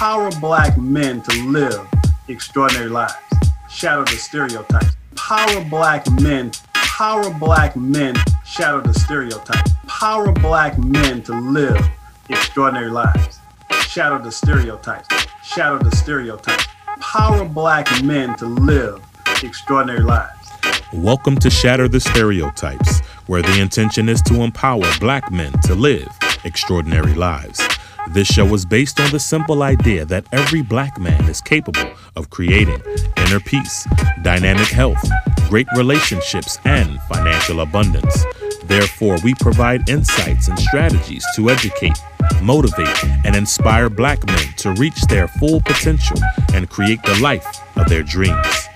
empower black men to live extraordinary lives. Shatter the stereotypes. Power black men, power black men, shatter the stereotype. Power black men to live extraordinary lives. Shatter the stereotypes. Shatter the stereotypes. Power black men to live extraordinary lives. Welcome to Shatter the Stereotypes, where the intention is to empower black men to live extraordinary lives. This show is based on the simple idea that every black man is capable of creating inner peace, dynamic health, great relationships, and financial abundance. Therefore, we provide insights and strategies to educate, motivate, and inspire black men to reach their full potential and create the life of their dreams.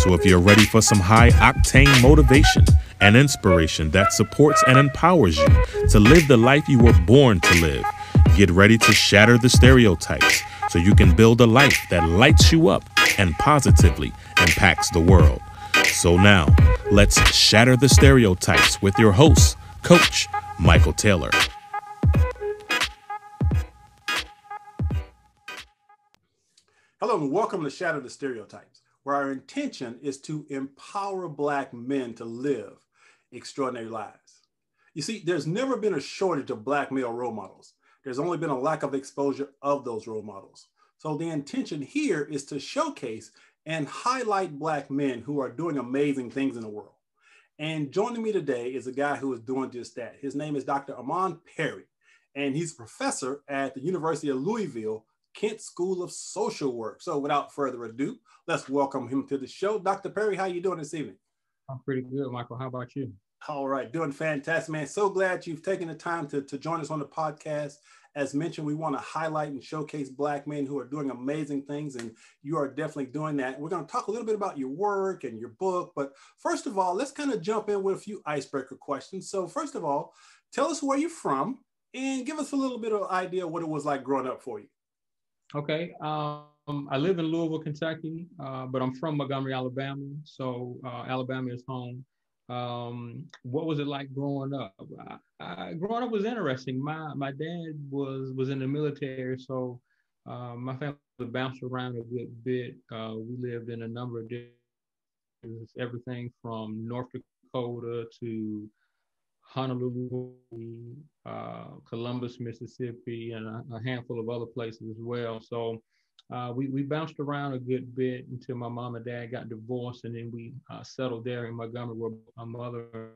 So, if you're ready for some high octane motivation and inspiration that supports and empowers you to live the life you were born to live, get ready to shatter the stereotypes so you can build a life that lights you up and positively impacts the world. So, now let's shatter the stereotypes with your host, Coach Michael Taylor. Hello, and welcome to Shatter the Stereotypes, where our intention is to empower Black men to live extraordinary lives. You see, there's never been a shortage of Black male role models. There's only been a lack of exposure of those role models. So the intention here is to showcase and highlight Black men who are doing amazing things in the world. And joining me today is a guy who is doing just that. His name is Dr. Armon Perry, and he's a professor at the University of Louisville Kent School of Social Work. So without further ado, let's welcome him to the show. Dr. Perry, how you doing this evening? I'm pretty good, Michael. How about you? All right, doing fantastic, man. So glad you've taken the time to, to join us on the podcast. As mentioned, we want to highlight and showcase Black men who are doing amazing things, and you are definitely doing that. We're going to talk a little bit about your work and your book, but first of all, let's kind of jump in with a few icebreaker questions. So, first of all, tell us where you're from and give us a little bit of idea what it was like growing up for you. Okay. Um, I live in Louisville, Kentucky, uh, but I'm from Montgomery, Alabama. So uh, Alabama is home. Um, what was it like growing up? I, I, growing up was interesting. My my dad was was in the military, so uh, my family bounced around a good bit. Uh, we lived in a number of different everything from North Dakota to Honolulu, uh, Columbus, Mississippi, and a, a, handful of other places as well. So uh, we, we bounced around a good bit until my mom and dad got divorced, and then we uh, settled there in Montgomery where my mother.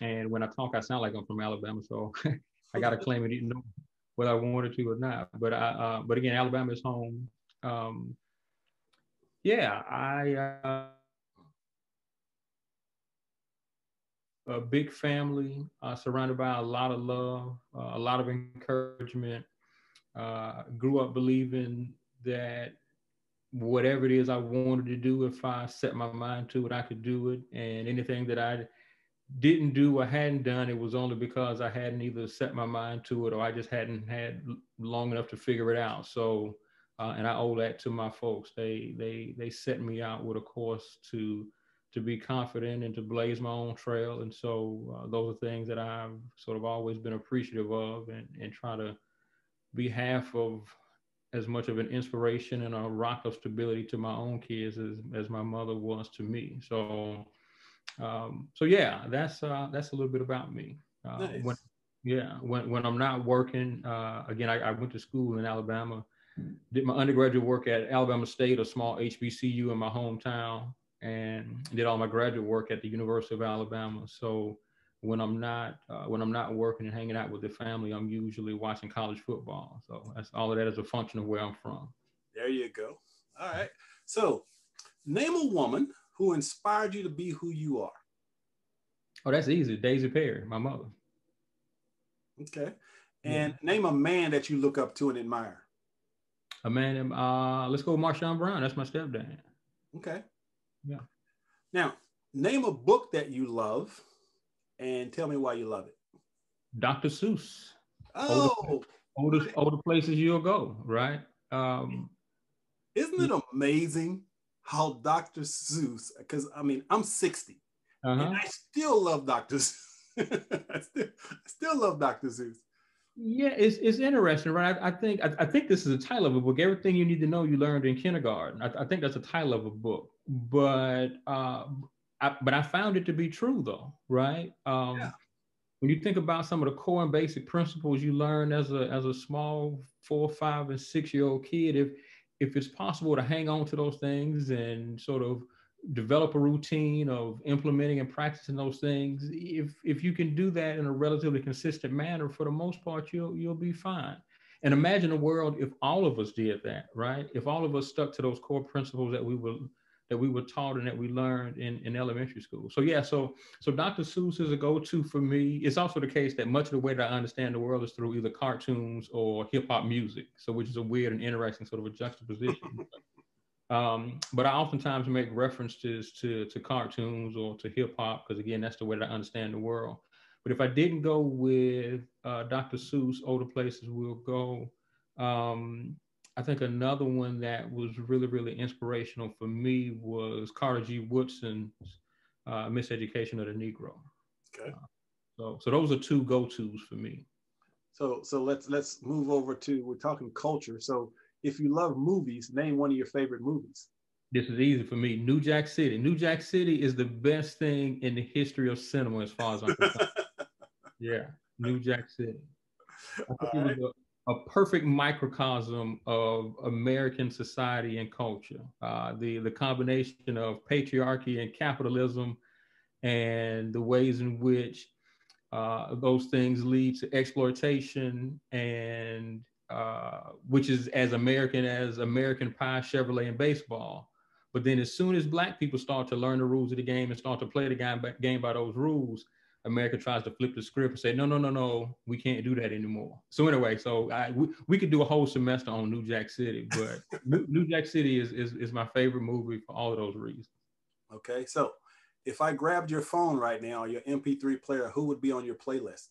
And when I talk, I sound like I'm from Alabama, so I got to claim it, even know whether I wanted to or not. But I, uh, but again, Alabama is home. Um, yeah, I a big family, uh, surrounded by a lot of love, uh, a lot of encouragement. Uh, grew up believing that whatever it is I wanted to do, if I set my mind to it, I could do it. And anything that I didn't do or hadn't done, it was only because I hadn't either set my mind to it or I just hadn't had long enough to figure it out. So uh, and I owe that to my folks. They they they set me out with a course to to be confident and to blaze my own trail. And so uh, those are things that I've sort of always been appreciative of, and and try to be half of as much of an inspiration and a rock of stability to my own kids as as my mother was to me. So. Um, so yeah, that's uh, that's a little bit about me. Uh, nice. When, yeah, when when I'm not working, uh, again, I, I went to school in Alabama did my undergraduate work at Alabama State, a small HBCU in my hometown, and did all my graduate work at the University of Alabama. So when I'm not uh, when I'm not working and hanging out with the family, I'm usually watching college football. So that's all of that is a function of where I'm from. There you go. All right. So name a woman who inspired you to be who you are. Oh, that's easy. Daisy Perry, my mother. Okay. And yeah. name a man that you look up to and admire. A man, uh, let's go with Marshawn Brown. That's my stepdad. Okay. Yeah. Now, name a book that you love and tell me why you love it. Dr. Seuss. Oh, older, older, older places you'll go, right? Um, Isn't it amazing how Dr. Seuss, because I mean, I'm 60, uh-huh. and I still love Dr. I still, I still love Dr. Seuss. Yeah, it's it's interesting, right? I, I think I, I, think this is a title of a book. Everything you need to know you learned in kindergarten. I, I think that's a title of a book. But uh, I, but I found it to be true though, right? Um, yeah. When you think about some of the core and basic principles you learned as a as a small four, five, and six year old kid, if if it's possible to hang on to those things and sort of develop a routine of implementing and practicing those things. If if you can do that in a relatively consistent manner for the most part you'll you'll be fine. And imagine a world if all of us did that right? If all of us stuck to those core principles that we were that we were taught and that we learned in, in elementary school. So yeah so so dr seuss is a go-to for me. It's also the case that much of the way that i understand the world is through either cartoons or hip-hop music so which is a weird and interesting sort of a juxtaposition Um, but I oftentimes make references to, to cartoons or to hip hop because, again, that's the way that I understand the world. But if I didn't go with uh, Dr. Seuss, Older Places We'll Go, um, I think another one that was really, really inspirational for me was Carter G. Woodson's uh, Miseducation of the Negro. Okay. Uh, so, so those are two go-tos for me. So, so let's let's move over to we're talking culture. So, if you love movies, name one of your favorite movies. This is easy for me. New Jack City. New Jack City is the best thing in the history of cinema, as far as I'm concerned. yeah, New Jack City. I think it was a, a, perfect microcosm of American society and culture. Uh, the the combination of patriarchy and capitalism, and the ways in which uh, those things lead to exploitation and uh, which is as American as American Pie, Chevrolet, and baseball. But then, as soon as Black people start to learn the rules of the game and start to play the game by, game by those rules, America tries to flip the script and say, no, no, no, no, we can't do that anymore. So anyway, so I, we, we could do a whole semester on New Jack City, but New, Jack City is, is, is my favorite movie for all of those reasons. Okay, so if I grabbed your phone right now, your MP3 player, who would be on your playlist?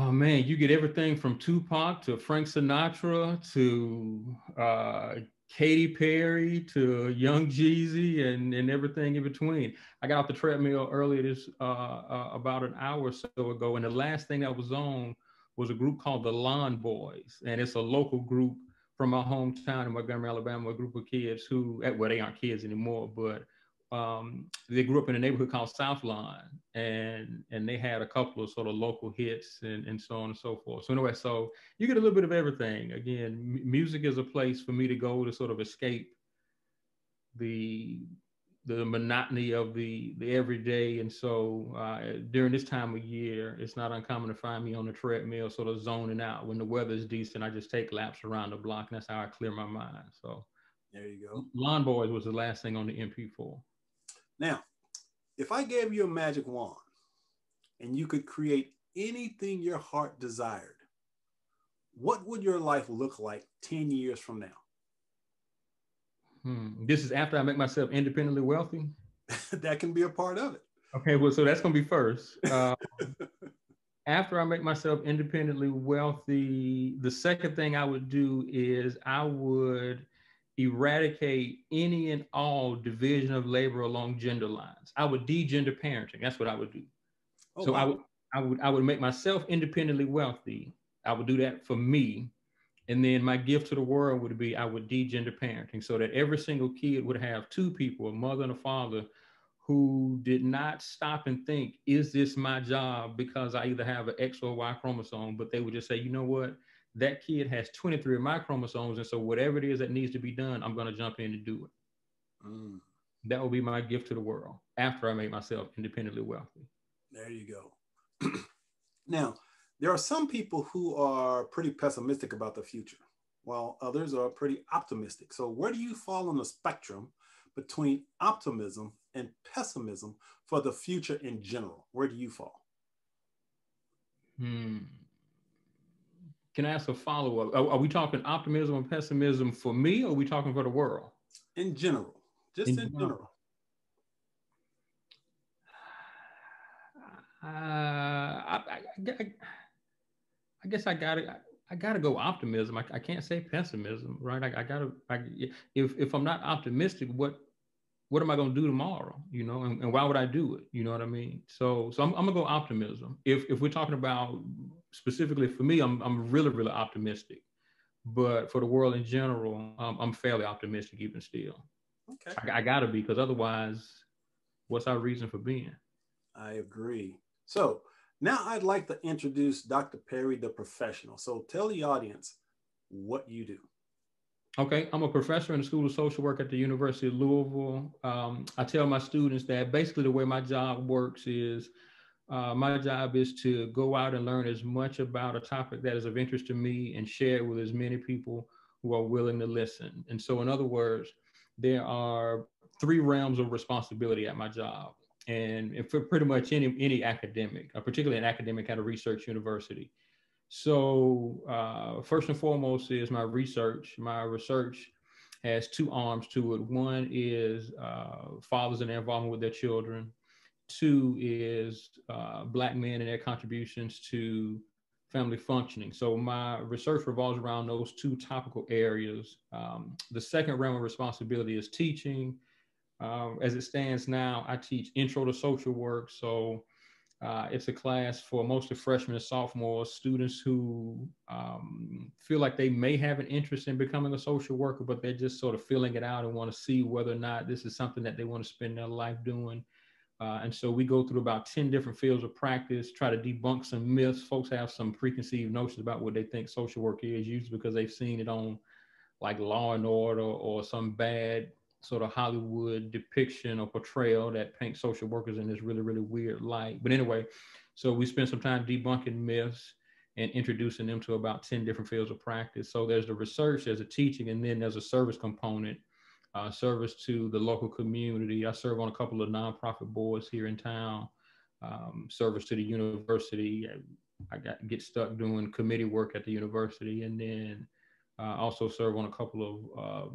Oh man, you get everything from Tupac to Frank Sinatra to uh, Katy Perry to Young Jeezy and, and everything in between. I got off the treadmill earlier this uh, uh, about an hour or so ago, and the last thing I was on was a group called the Lawn Boys, and it's a local group from my hometown in Montgomery, Alabama. A group of kids who, well, they aren't kids anymore, but um, they grew up in a neighborhood called South Lawn, and and they had a couple of sort of local hits and, and so on and so forth. So anyway, so you get a little bit of everything. Again, m- music is a place for me to go to sort of escape the the monotony of the the everyday. And so uh, during this time of year, it's not uncommon to find me on the treadmill, sort of zoning out. When the weather is decent, I just take laps around the block, and that's how I clear my mind. So there you go. Lawn Boys was the last thing on the MP4. Now, if I gave you a magic wand and you could create anything your heart desired, what would your life look like 10 years from now? Hmm. This is after I make myself independently wealthy? that can be a part of it. Okay, well, so that's going to be first. Uh, after I make myself independently wealthy, the second thing I would do is I would eradicate any and all division of labor along gender lines. I would de-gender parenting. That's what I would do. Oh, so wow. I would I would I would make myself independently wealthy. I would do that for me. And then my gift to the world would be I would de-gender parenting so that every single kid would have two people, a mother and a father, who did not stop and think, is this my job because I either have an X or Y chromosome, but they would just say, you know what? That kid has 23 of my chromosomes. And so whatever it is that needs to be done, I'm going to jump in and do it. Mm. That will be my gift to the world after I make myself independently wealthy. There you go. now, there are some people who are pretty pessimistic about the future, while others are pretty optimistic. So, where do you fall on the spectrum between optimism and pessimism for the future in general? Where do you fall? Hmm can I ask a follow up? Are, are, we talking optimism and pessimism for me, or are we talking for the world? In general, just in, in general. Uh, I, I, I, I, guess I gotta I gotta go optimism. I, I can't say pessimism, right? I, I gotta I, if if I'm not optimistic, what what am I going to do tomorrow? You know, and, and, why would I do it? You know what I mean? So, so I'm, I'm gonna go optimism. If if we're talking about specifically for me, I'm I'm really really optimistic. But for the world in general, um, I'm fairly optimistic even still. Okay. I, I got to be because otherwise, what's our reason for being? I agree. So now I'd like to introduce Dr. Perry, the professional. So tell the audience what you do. Okay, I'm a professor in the School of Social Work at the University of Louisville. Um, I tell my students that basically the way my job works is uh, my job is to go out and learn as much about a topic that is of interest to me and share it with as many people who are willing to listen. And so, in other words, there are three realms of responsibility at my job. And, and for pretty much any, any academic, uh, particularly an academic at a research university. So uh, first and foremost is my research. My research has two arms to it. One is uh, fathers and their involvement with their children. Two is uh, Black men and their contributions to family functioning. So my research revolves around those two topical areas. Um, the second realm of responsibility is teaching. Um, as it stands now, I teach intro to social work. So uh, it's a class for mostly freshmen and sophomores, students who um, feel like they may have an interest in becoming a social worker, but they're just sort of filling it out and want to see whether or not this is something that they want to spend their life doing. Uh, and so we go through about 10 different fields of practice, try to debunk some myths. Folks have some preconceived notions about what they think social work is, usually because they've seen it on like Law and Order or some bad sort of Hollywood depiction or portrayal that paints social workers in this really, really weird light. But anyway, so we spent some time debunking myths and introducing them to about 10 different fields of practice. So there's the research, there's a teaching, and then there's a service component, uh, service to the local community. I serve on a couple of nonprofit boards here in town, um, service to the university. I got get stuck doing committee work at the university, and then uh, also serve on a couple of uh,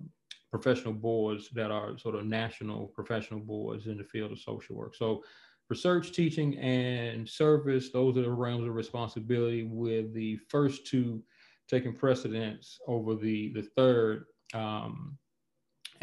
professional boards that are sort of national professional boards in the field of social work. So research, teaching, and service, those are the realms of responsibility with the first two taking precedence over the, the third. Um,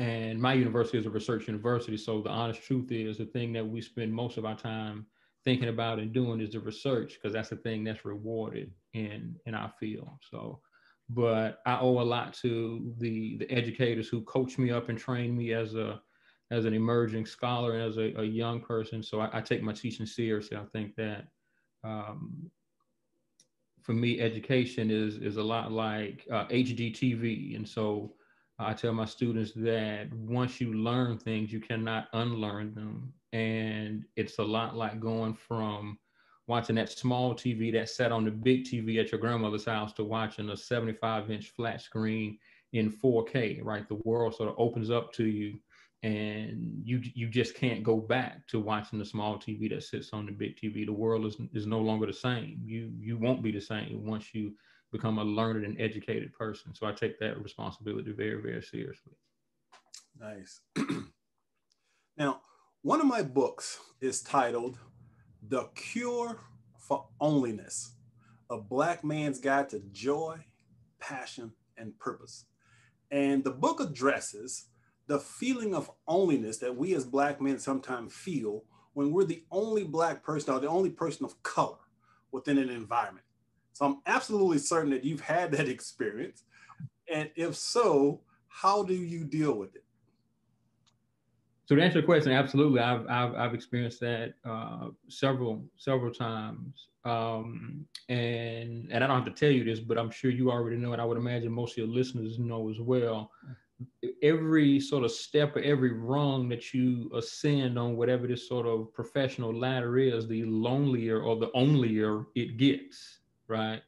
and my university is a research university. So the honest truth is the thing that we spend most of our time thinking about and doing is the research because that's the thing that's rewarded in in our field. So but I owe a lot to the the educators who coached me up and trained me as a as an emerging scholar and as a, a young person. So I, I, take my teaching seriously. I think that um, for me, education is is a lot like uh, HDTV, and so I tell my students that once you learn things, you cannot unlearn them, and it's a lot like going from watching that small TV that sat on the big TV at your grandmother's house to watching a 75 inch flat screen in 4K, right? The world sort of opens up to you and you you just can't go back to watching the small TV that sits on the big TV. The world is is no longer the same. You you won't be the same once you become a learned and educated person. So I take that responsibility very very seriously. Nice. now, one of my books is titled the Cure for Onlyness, a Black Man's Guide to Joy, Passion, and Purpose. And the book addresses the feeling of onlyness that we as Black men sometimes feel when we're the only Black person or the only person of color within an environment. So I'm absolutely certain that you've had that experience. And if so, how do you deal with it? So to answer your question, absolutely, I've I've, I've experienced that uh, several several times, um, and and I don't have to tell you this, but I'm sure you already know, and I would imagine most of your listeners know as well. Every sort of step or every rung that you ascend on whatever this sort of professional ladder is, the lonelier or the onlyer it gets, right?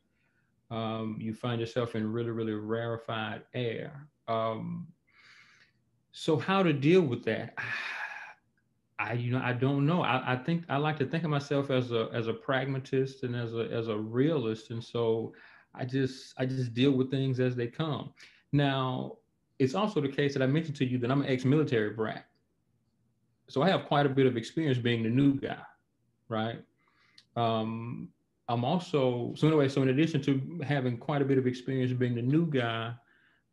Um, you find yourself in really, really rarefied air. Um, so how to deal with that? I you know I don't know. I, I think I like to think of myself as a as a pragmatist and as a as a realist, and so I just I just deal with things as they come. Now it's also the case that I mentioned to you that I'm an ex-military brat, so I have quite a bit of experience being the new guy, right? Um, I'm also so anyway. So in addition to having quite a bit of experience being the new guy,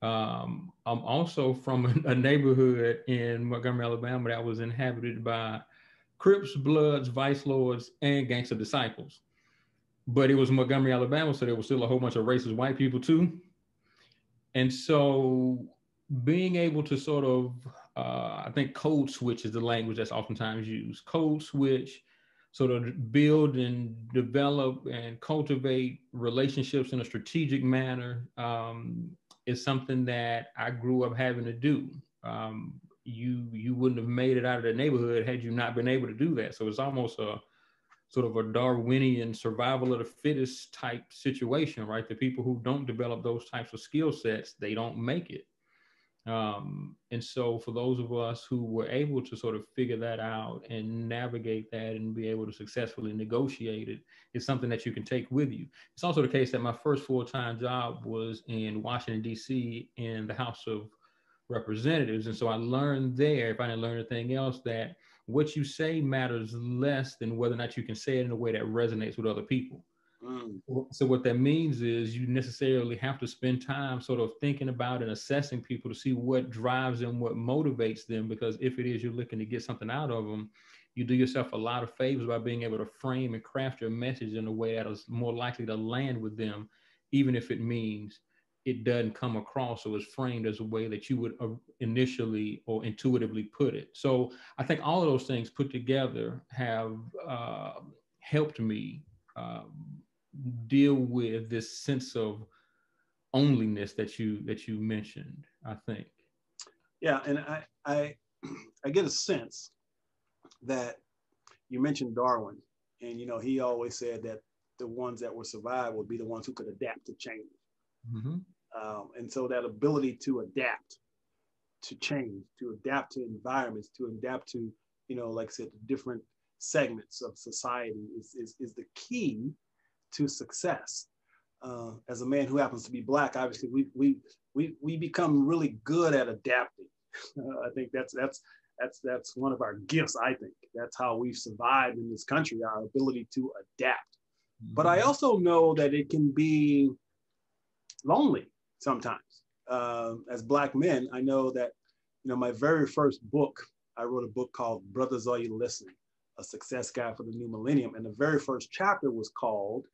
Um, I'm also from a neighborhood in Montgomery, Alabama that was inhabited by Crips, Bloods, Vice Lords, and Gangster Disciples. But it was Montgomery, Alabama, so there was still a whole bunch of racist white people too. And so being able to sort of, uh, I think code switch is the language that's oftentimes used. Code switch, sort of build and develop and cultivate relationships in a strategic manner um, is something that I grew up having to do. Um, you you wouldn't have made it out of the neighborhood had you not been able to do that. So it's almost a sort of a Darwinian survival of the fittest type situation, right? The people who don't develop those types of skill sets, they don't make it. Um, and so, for those of us who were able to sort of figure that out and navigate that and be able to successfully negotiate it, it's something that you can take with you. It's also the case that my first full time job was in Washington, D.C., in the House of Representatives. And so, I learned there, if I didn't learn anything else, that what you say matters less than whether or not you can say it in a way that resonates with other people. Mm. So what that means is you necessarily have to spend time sort of thinking about and assessing people to see what drives them, what motivates them. Because if it is you're looking to get something out of them, you do yourself a lot of favors by being able to frame and craft your message in a way that is more likely to land with them, even if it means it doesn't come across or is framed as a way that you would uh, initially or intuitively put it. So I think all of those things put together have uh, helped me um, deal with this sense of onlyness that you that you mentioned i think yeah and i i i get a sense that you mentioned darwin and you know he always said that the ones that would survive would be the ones who could adapt to change mm-hmm. um, and so that ability to adapt to change to adapt to environments to adapt to you know like i said different segments of society is, is, is the key to success. Uh, as a man who happens to be black, obviously we we we we become really good at adapting. Uh, I think that's that's that's that's one of our gifts. I think that's how we've survived in this country, our ability to adapt. Mm-hmm. But I also know that it can be lonely sometimes. Uh, as black men, I know that you know my very first book. I wrote a book called "Brothers Are You Listening." A success guide for the new millennium. And the very first chapter was called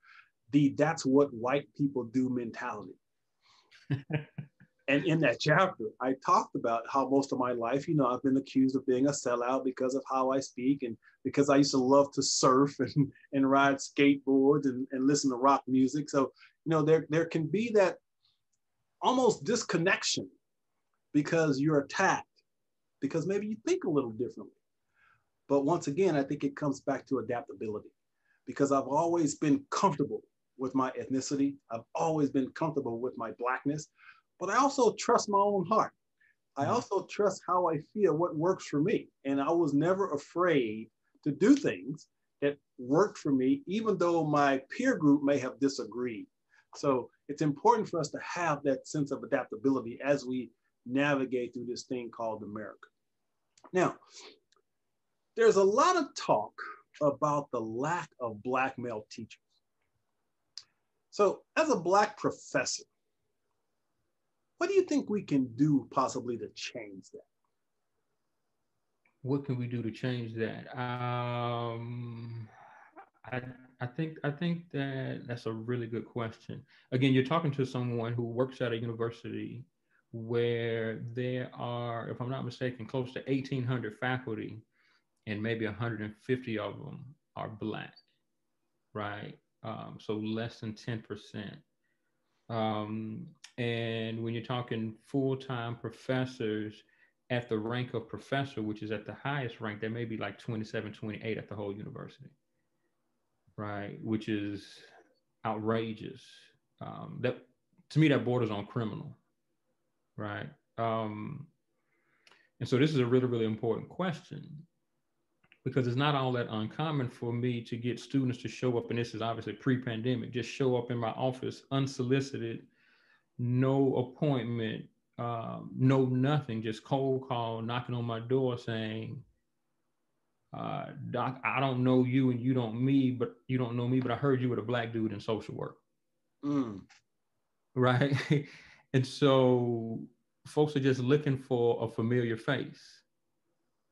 the That's What White People Do mentality. and in that chapter, I talked about how most of my life, you know, I've been accused of being a sellout because of how I speak and because I used to love to surf and, and ride skateboards and, and listen to rock music. So, you know, there, there can be that almost disconnection because you're attacked because maybe you think a little differently. But once again, I think it comes back to adaptability because I've always been comfortable with my ethnicity. I've always been comfortable with my blackness, but I also trust my own heart. I mm-hmm. also trust how I feel, what works for me. And I was never afraid to do things that worked for me, even though my peer group may have disagreed. So it's important for us to have that sense of adaptability as we navigate through this thing called America. Now, there's a lot of talk about the lack of Black male teachers. So, as a Black professor, what do you think we can do possibly to change that? What can we do to change that? Um, I, I think I think that that's a really good question. Again, you're talking to someone who works at a university where there are, if I'm not mistaken, close to 1,800 faculty and maybe 150 of them are black, right? Um, so less than 10%. Um, and when you're talking full-time professors at the rank of professor, which is at the highest rank, there may be like 27, 28 at the whole university, right? Which is outrageous. Um, that to me, that borders on criminal, right? Um, and so this is a really, really important question because it's not all that uncommon for me to get students to show up, and this is obviously pre-pandemic, just show up in my office unsolicited, no appointment, um, no nothing, just cold call, knocking on my door saying, uh, Doc, I don't know you and you don't me, but you don't know me, but I heard you were a black dude in social work. Mm. Right. and so folks are just looking for a familiar face,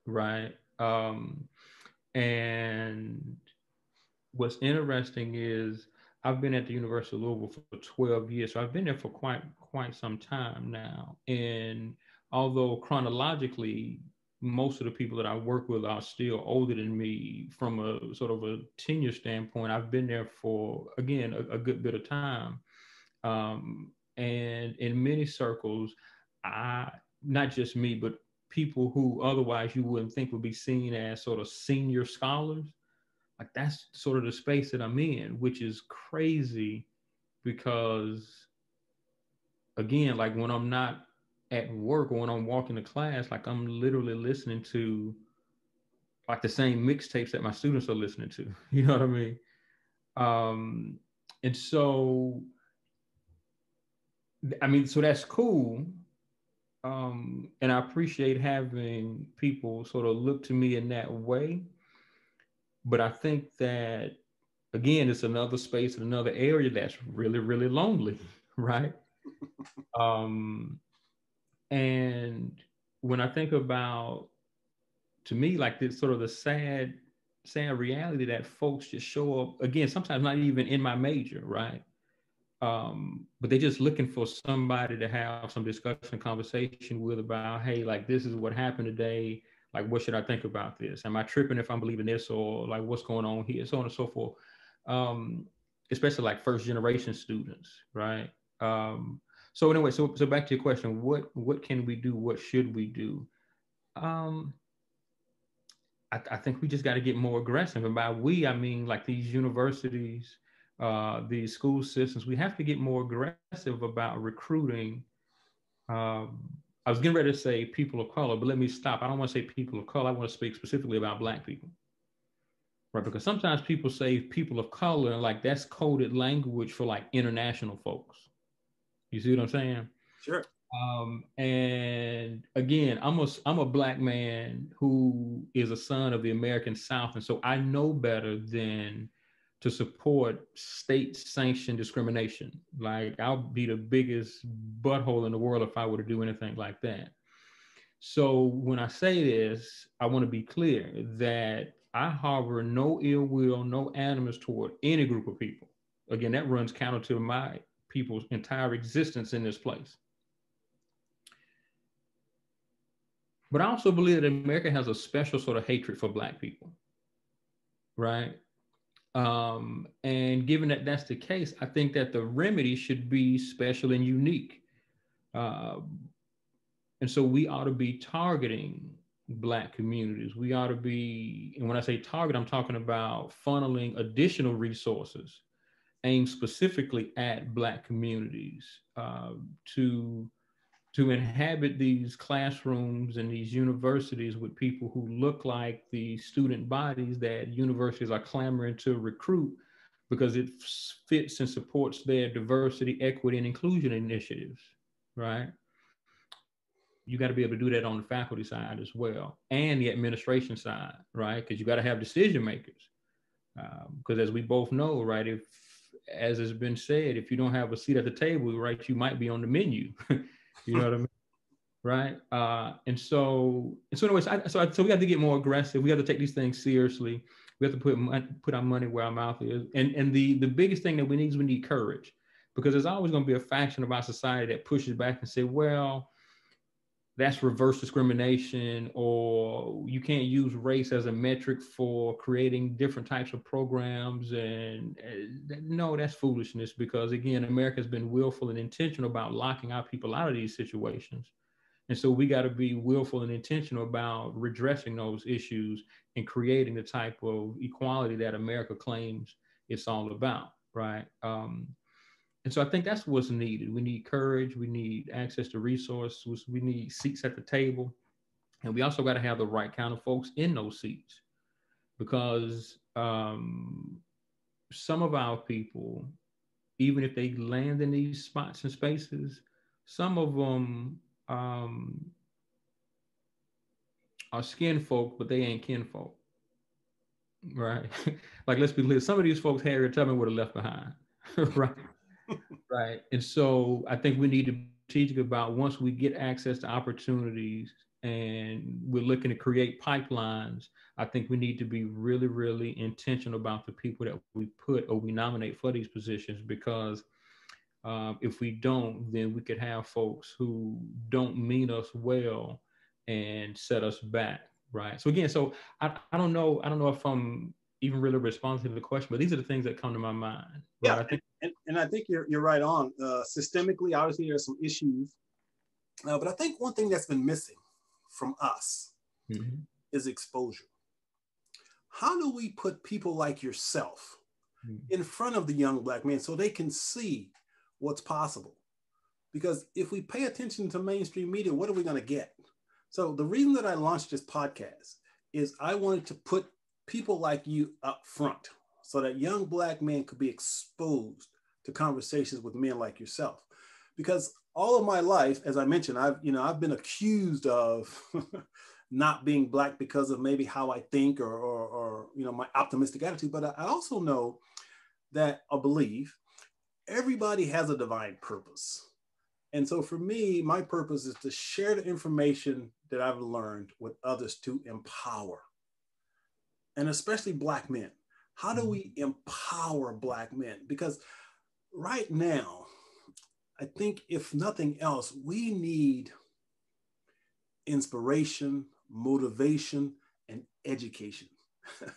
right? Um, and what's interesting is I've been at the University of Louisville for 12 years, so I've been there for quite quite some time now. And although chronologically, most of the people that I work with are still older than me from a sort of a tenure standpoint, I've been there for again a, a good bit of time. Um, and in many circles, I not just me, but people who otherwise you wouldn't think would be seen as sort of senior scholars like that's sort of the space that I'm in, which is crazy because again, like when I'm not at work or when I'm walking to class, like I'm literally listening to like the same mixtapes that my students are listening to. You know what I mean? Um, and so, I mean, so that's cool. Um, and I appreciate having people sort of look to me in that way but I think that again, it's another space and another area that's really, really lonely, right? um, and when I think about, to me, like this sort of the sad, sad reality that folks just show up again, sometimes not even in my major, right? Um, but they're just looking for somebody to have some discussion, and conversation with about, hey, like this is what happened today. Like what should i think about this? Am i tripping if i'm believing this or like what's going on here? So on and so forth. Um, especially like first generation students right? Um, so anyway so so back to your question what what can we do? What should we do? Um, I, I think we just got to get more aggressive. And by we i mean like these universities uh, these school systems we have to get more aggressive about recruiting um, I was getting ready to say people of color, but let me stop. I don't want to say people of color. I want to speak specifically about Black people. Right? Because sometimes people say people of color, like that's coded language for like international folks. You see what I'm saying? Sure. Um, and again, I'm a I'm a black man who is a son of the American South, and so I know better than to support state sanctioned discrimination. Like I'll be the biggest butthole in the world if I were to do anything like that. So when I say this, I want to be clear that I harbor no ill will, no animus toward any group of people. Again, that runs counter to my people's entire existence in this place. But I also believe that America has a special sort of hatred for Black people, right? Um, and given that that's the case, I think that the remedy should be special and unique. Uh, and so we ought to be targeting Black communities. We ought to be, and when I say target, I'm talking about funneling additional resources aimed specifically at Black communities uh, to to inhabit these classrooms and these universities with people who look like the student bodies that universities are clamoring to recruit because it fits and supports their diversity, equity, and inclusion initiatives, right? You got to be able to do that on the faculty side as well and the administration side, right? Because you got to have decision makers. Because um, as we both know, right, if as has been said, if you don't have a seat at the table, right, you might be on the menu. You know what I mean? Right. Uh, and so, and so, anyways, I, so I, so we have to get more aggressive. We have to take these things seriously. We have to put put our money where our mouth is. And and the the biggest thing that we need is we need courage, because there's always going to be a faction of our society that pushes back and say, well, that's reverse discrimination or you can't use race as a metric for creating different types of programs and no that's foolishness because again america has been willful and intentional about locking our people out of these situations. And so we got to be willful and intentional about redressing those issues and creating the type of equality that america claims it's all about right? Um, and so I think that's what's needed. We need courage. We need access to resources. We need seats at the table. And we also got to have the right kind of folks in those seats because um, some of our people, even if they land in these spots and spaces, some of them um, are skin folk, but they ain't kin folk. Right? like, let's be clear. Some of these folks Harriet Tubman would have left behind. right? Right. And so I think we need to be strategic about once we get access to opportunities and we're looking to create pipelines, I think we need to be really, really intentional about the people that we put or we nominate for these positions because um, if we don't, then we could have folks who don't mean us well and set us back, right? So again, so I, I don't know, I don't know if I'm even really responding to the question, but these are the things that come to my mind. Right? Yeah, I think, and, and I think you're you're right on. Uh, systemically, obviously, there's some issues, uh, but I think one thing that's been missing from us mm-hmm. is exposure. How do we put people like yourself mm-hmm. in front of the young black men so they can see what's possible? Because if we pay attention to mainstream media, what are we going to get? So the reason that I launched this podcast is I wanted to put people like you up front so that young black men could be exposed to conversations with men like yourself. Because all of my life, as I mentioned, I've you know I've been accused of not being black because of maybe how I think or, or, or you know my optimistic attitude. But I also know that I believe everybody has a divine purpose. And so for me, my purpose is to share the information that I've learned with others to empower, and especially Black men. How do we mm-hmm. empower Black men? Because right now, I think if nothing else, we need inspiration, motivation, and education.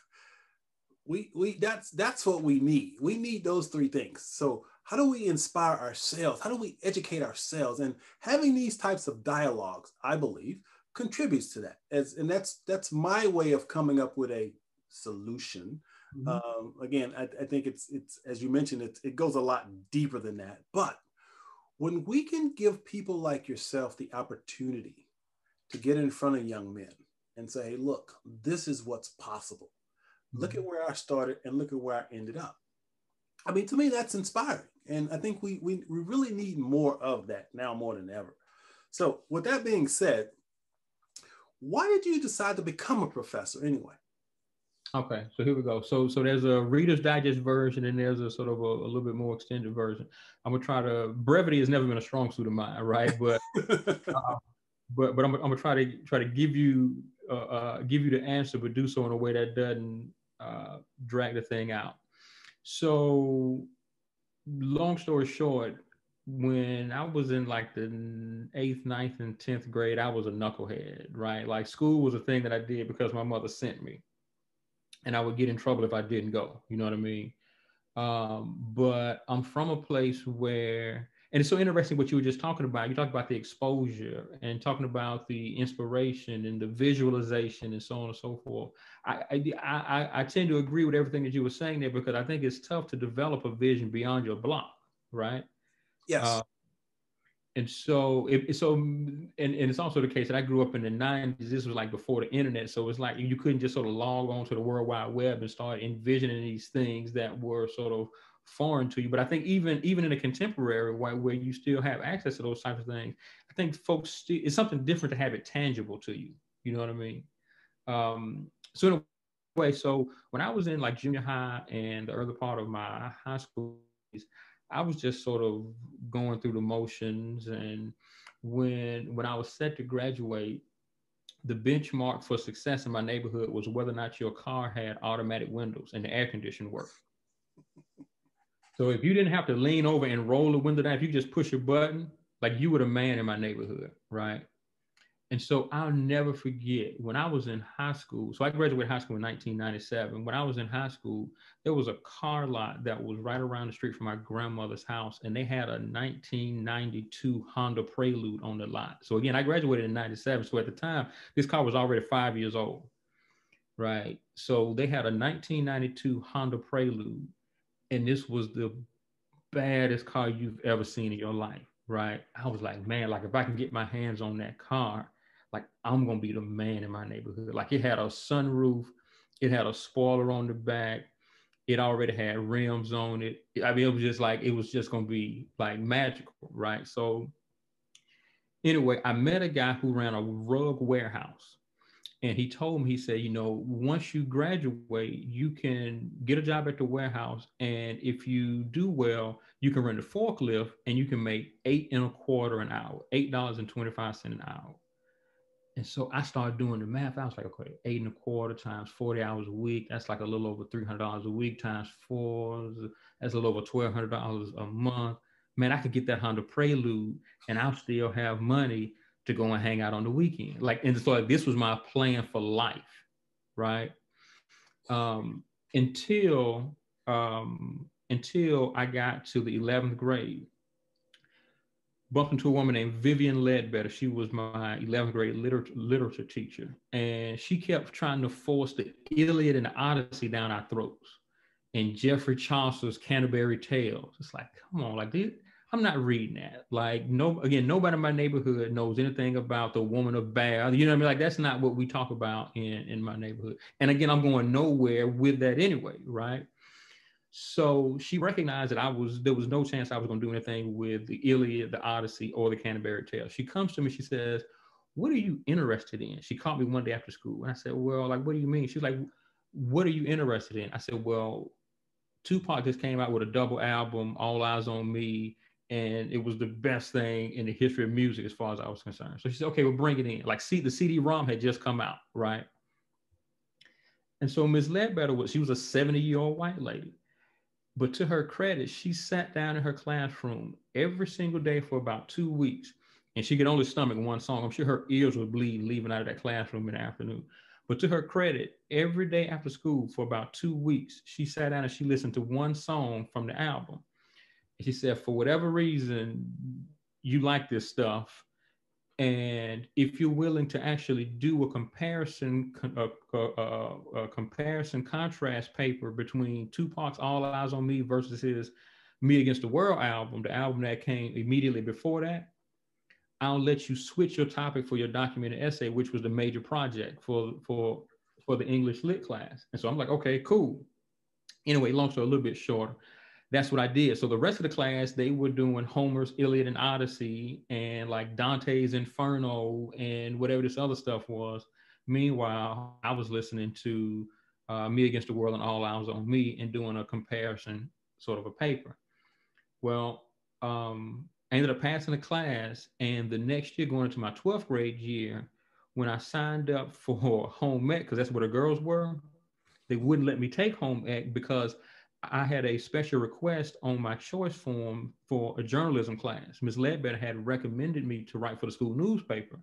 we we that's that's what we need. We need those three things. So how do we inspire ourselves? How do we educate ourselves? And having these types of dialogues, I believe, contributes to that. As and that's that's my way of coming up with a solution. Mm-hmm. Um, again, I, I, think it's it's as you mentioned, it, it goes a lot deeper than that. But when we can give people like yourself the opportunity to get in front of young men and say, hey, look, this is what's possible. Mm-hmm. Look at where I started and look at where I ended up. I mean, to me, that's inspiring. And I think we, we, we really need more of that now more than ever. So, with that being said, why did you decide to become a professor anyway? Okay, so here we go. So so there's a Reader's Digest version and there's a sort of a, a, little bit more extended version. I'm gonna try to brevity has never been a strong suit of mine, right? But uh, but but I'm, I'm, gonna try to try to give you uh, uh, give you the answer, but do so in a way that doesn't uh, drag the thing out. So long story short, when I was in like the eighth, ninth, and tenth grade, I was a knucklehead, right? Like school was a thing that I did because my mother sent me and I would get in trouble if I didn't go. You know what I mean? Um, but I'm from a place where, and it's so interesting what you were just talking about. You talked about the exposure and talking about the inspiration and the visualization and so on and so forth. I, I, I, I tend to agree with everything that you were saying there because I think it's tough to develop a vision beyond your block, right? Yes. Uh, and so it, so and, and it's also the case that I grew up in the 90s. This was like before the internet. So it's like you couldn't just sort of log on to the World Wide Web and start envisioning these things that were sort of foreign to you. But I think even even in a contemporary way where you still have access to those types of things, I think folks it's something different to have it tangible to you. You know what I mean? Um, so in a way, so when I was in like junior high and the early part of my high school, I was just sort of going through the motions. And when when I was set to graduate, the benchmark for success in my neighborhood was whether or not your car had automatic windows and the air conditioner worked. So if you didn't have to lean over and roll the window down, if you just push a button, like you were the man in my neighborhood, right? And so I'll never forget when I was in high school. So I graduated high school in 1997. When I was in high school, there was a car lot that was right around the street from my grandmother's house, and they had a 1992 Honda Prelude on the lot. So again, I graduated in 97. So at the time, this car was already five years old, right? So they had a 1992 Honda Prelude, and this was the baddest car you've ever seen in your life, right? I was like, man, like if I can get my hands on that car, like I'm gonna be the man in my neighborhood. Like it had a sunroof, it had a spoiler on the back, it already had rims on it. I mean, it was just like it was just gonna be like magical, right? So anyway, I met a guy who ran a rug warehouse. And he told me, he said, you know, once you graduate, you can get a job at the warehouse. And if you do well, you can rent a forklift and you can make eight and a quarter an hour, $8.25 an hour. And so I started doing the math. I was like, okay, eight and a quarter times 40 hours a week. That's like a little over $300 a week times four. That's a little over $1,200 a month. Man, I could get that Honda Prelude and I'll still have money to go and hang out on the weekend. Like, and so like, this was my plan for life, right? Um, until um, until I got to the 11th grade. Bumped into a woman named Vivian Ledbetter. She was my 11th grade literature, literature teacher. And she kept trying to force the Iliad and the Odyssey down our throats and Geoffrey Chaucer's Canterbury Tales. It's like, come on, like, I'm not reading that. Like, no, again, nobody in my neighborhood knows anything about the woman of Bath. You know what I mean? Like, that's not what we talk about in, in my neighborhood. And again, I'm going nowhere with that anyway, right? So she recognized that I was there was no chance I was going to do anything with the Iliad, the Odyssey, or the Canterbury Tales. She comes to me, she says, "What are you interested in?" She called me one day after school, and I said, "Well, like, what do you mean?" She's like, "What are you interested in?" I said, "Well, Tupac just came out with a double album, All Eyez on Me." and it was the best thing in the history of music as far as I was concerned. So she said, okay, we'll bring it in. Like, see, the CD-ROM had just come out, right? And so Ms. Ledbetter was, she was a 70-year-old white lady. But to her credit, she sat down in her classroom every single day for about two weeks. And she could only stomach one song. I'm sure her ears would bleed leaving out of that classroom in the afternoon. But to her credit, every day after school for about two weeks, she sat down and she listened to one song from the album she said, for whatever reason, you like this stuff. And if you're willing to actually do a comparison, a, a, a comparison contrast paper between Tupac's All Eyez on Me versus his Me Against the World album, the album that came immediately before that, I'll let you switch your topic for your documented essay, which was the major project for for for the English lit class. And so I'm like, okay, cool. Anyway, long story a little bit shorter that's what I did. So the rest of the class, they were doing Homer's Iliad and Odyssey and like Dante's Inferno and whatever this other stuff was. Meanwhile, I was listening to uh, Me Against the World and All Eyez on Me and doing a comparison sort of a paper. Well, um, I ended up passing the class, and the next year, going into my 12th grade year, when I signed up for home ec, because that's where the girls were, they wouldn't let me take home ec because I had a special request on my choice form for a journalism class. Ms. Ledbetter had recommended me to write for the school newspaper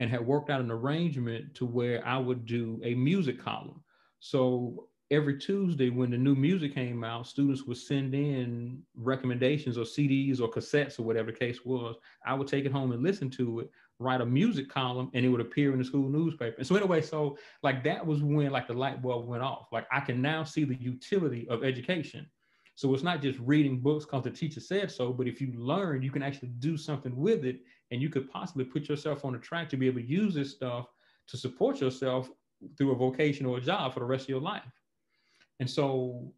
and had worked out an arrangement to where I would do a music column. So every Tuesday when the new music came out, students would send in recommendations or CDs or cassettes or whatever the case was. I would take it home and listen to it write a music column and it would appear in the school newspaper. And so anyway, so like that was when like the light bulb went off. Like I can now see the utility of education. So it's not just reading books because the teacher said so, but if you learn, you can actually do something with it and you could possibly put yourself on a track to be able to use this stuff to support yourself through a vocation or a job for the rest of your life. And so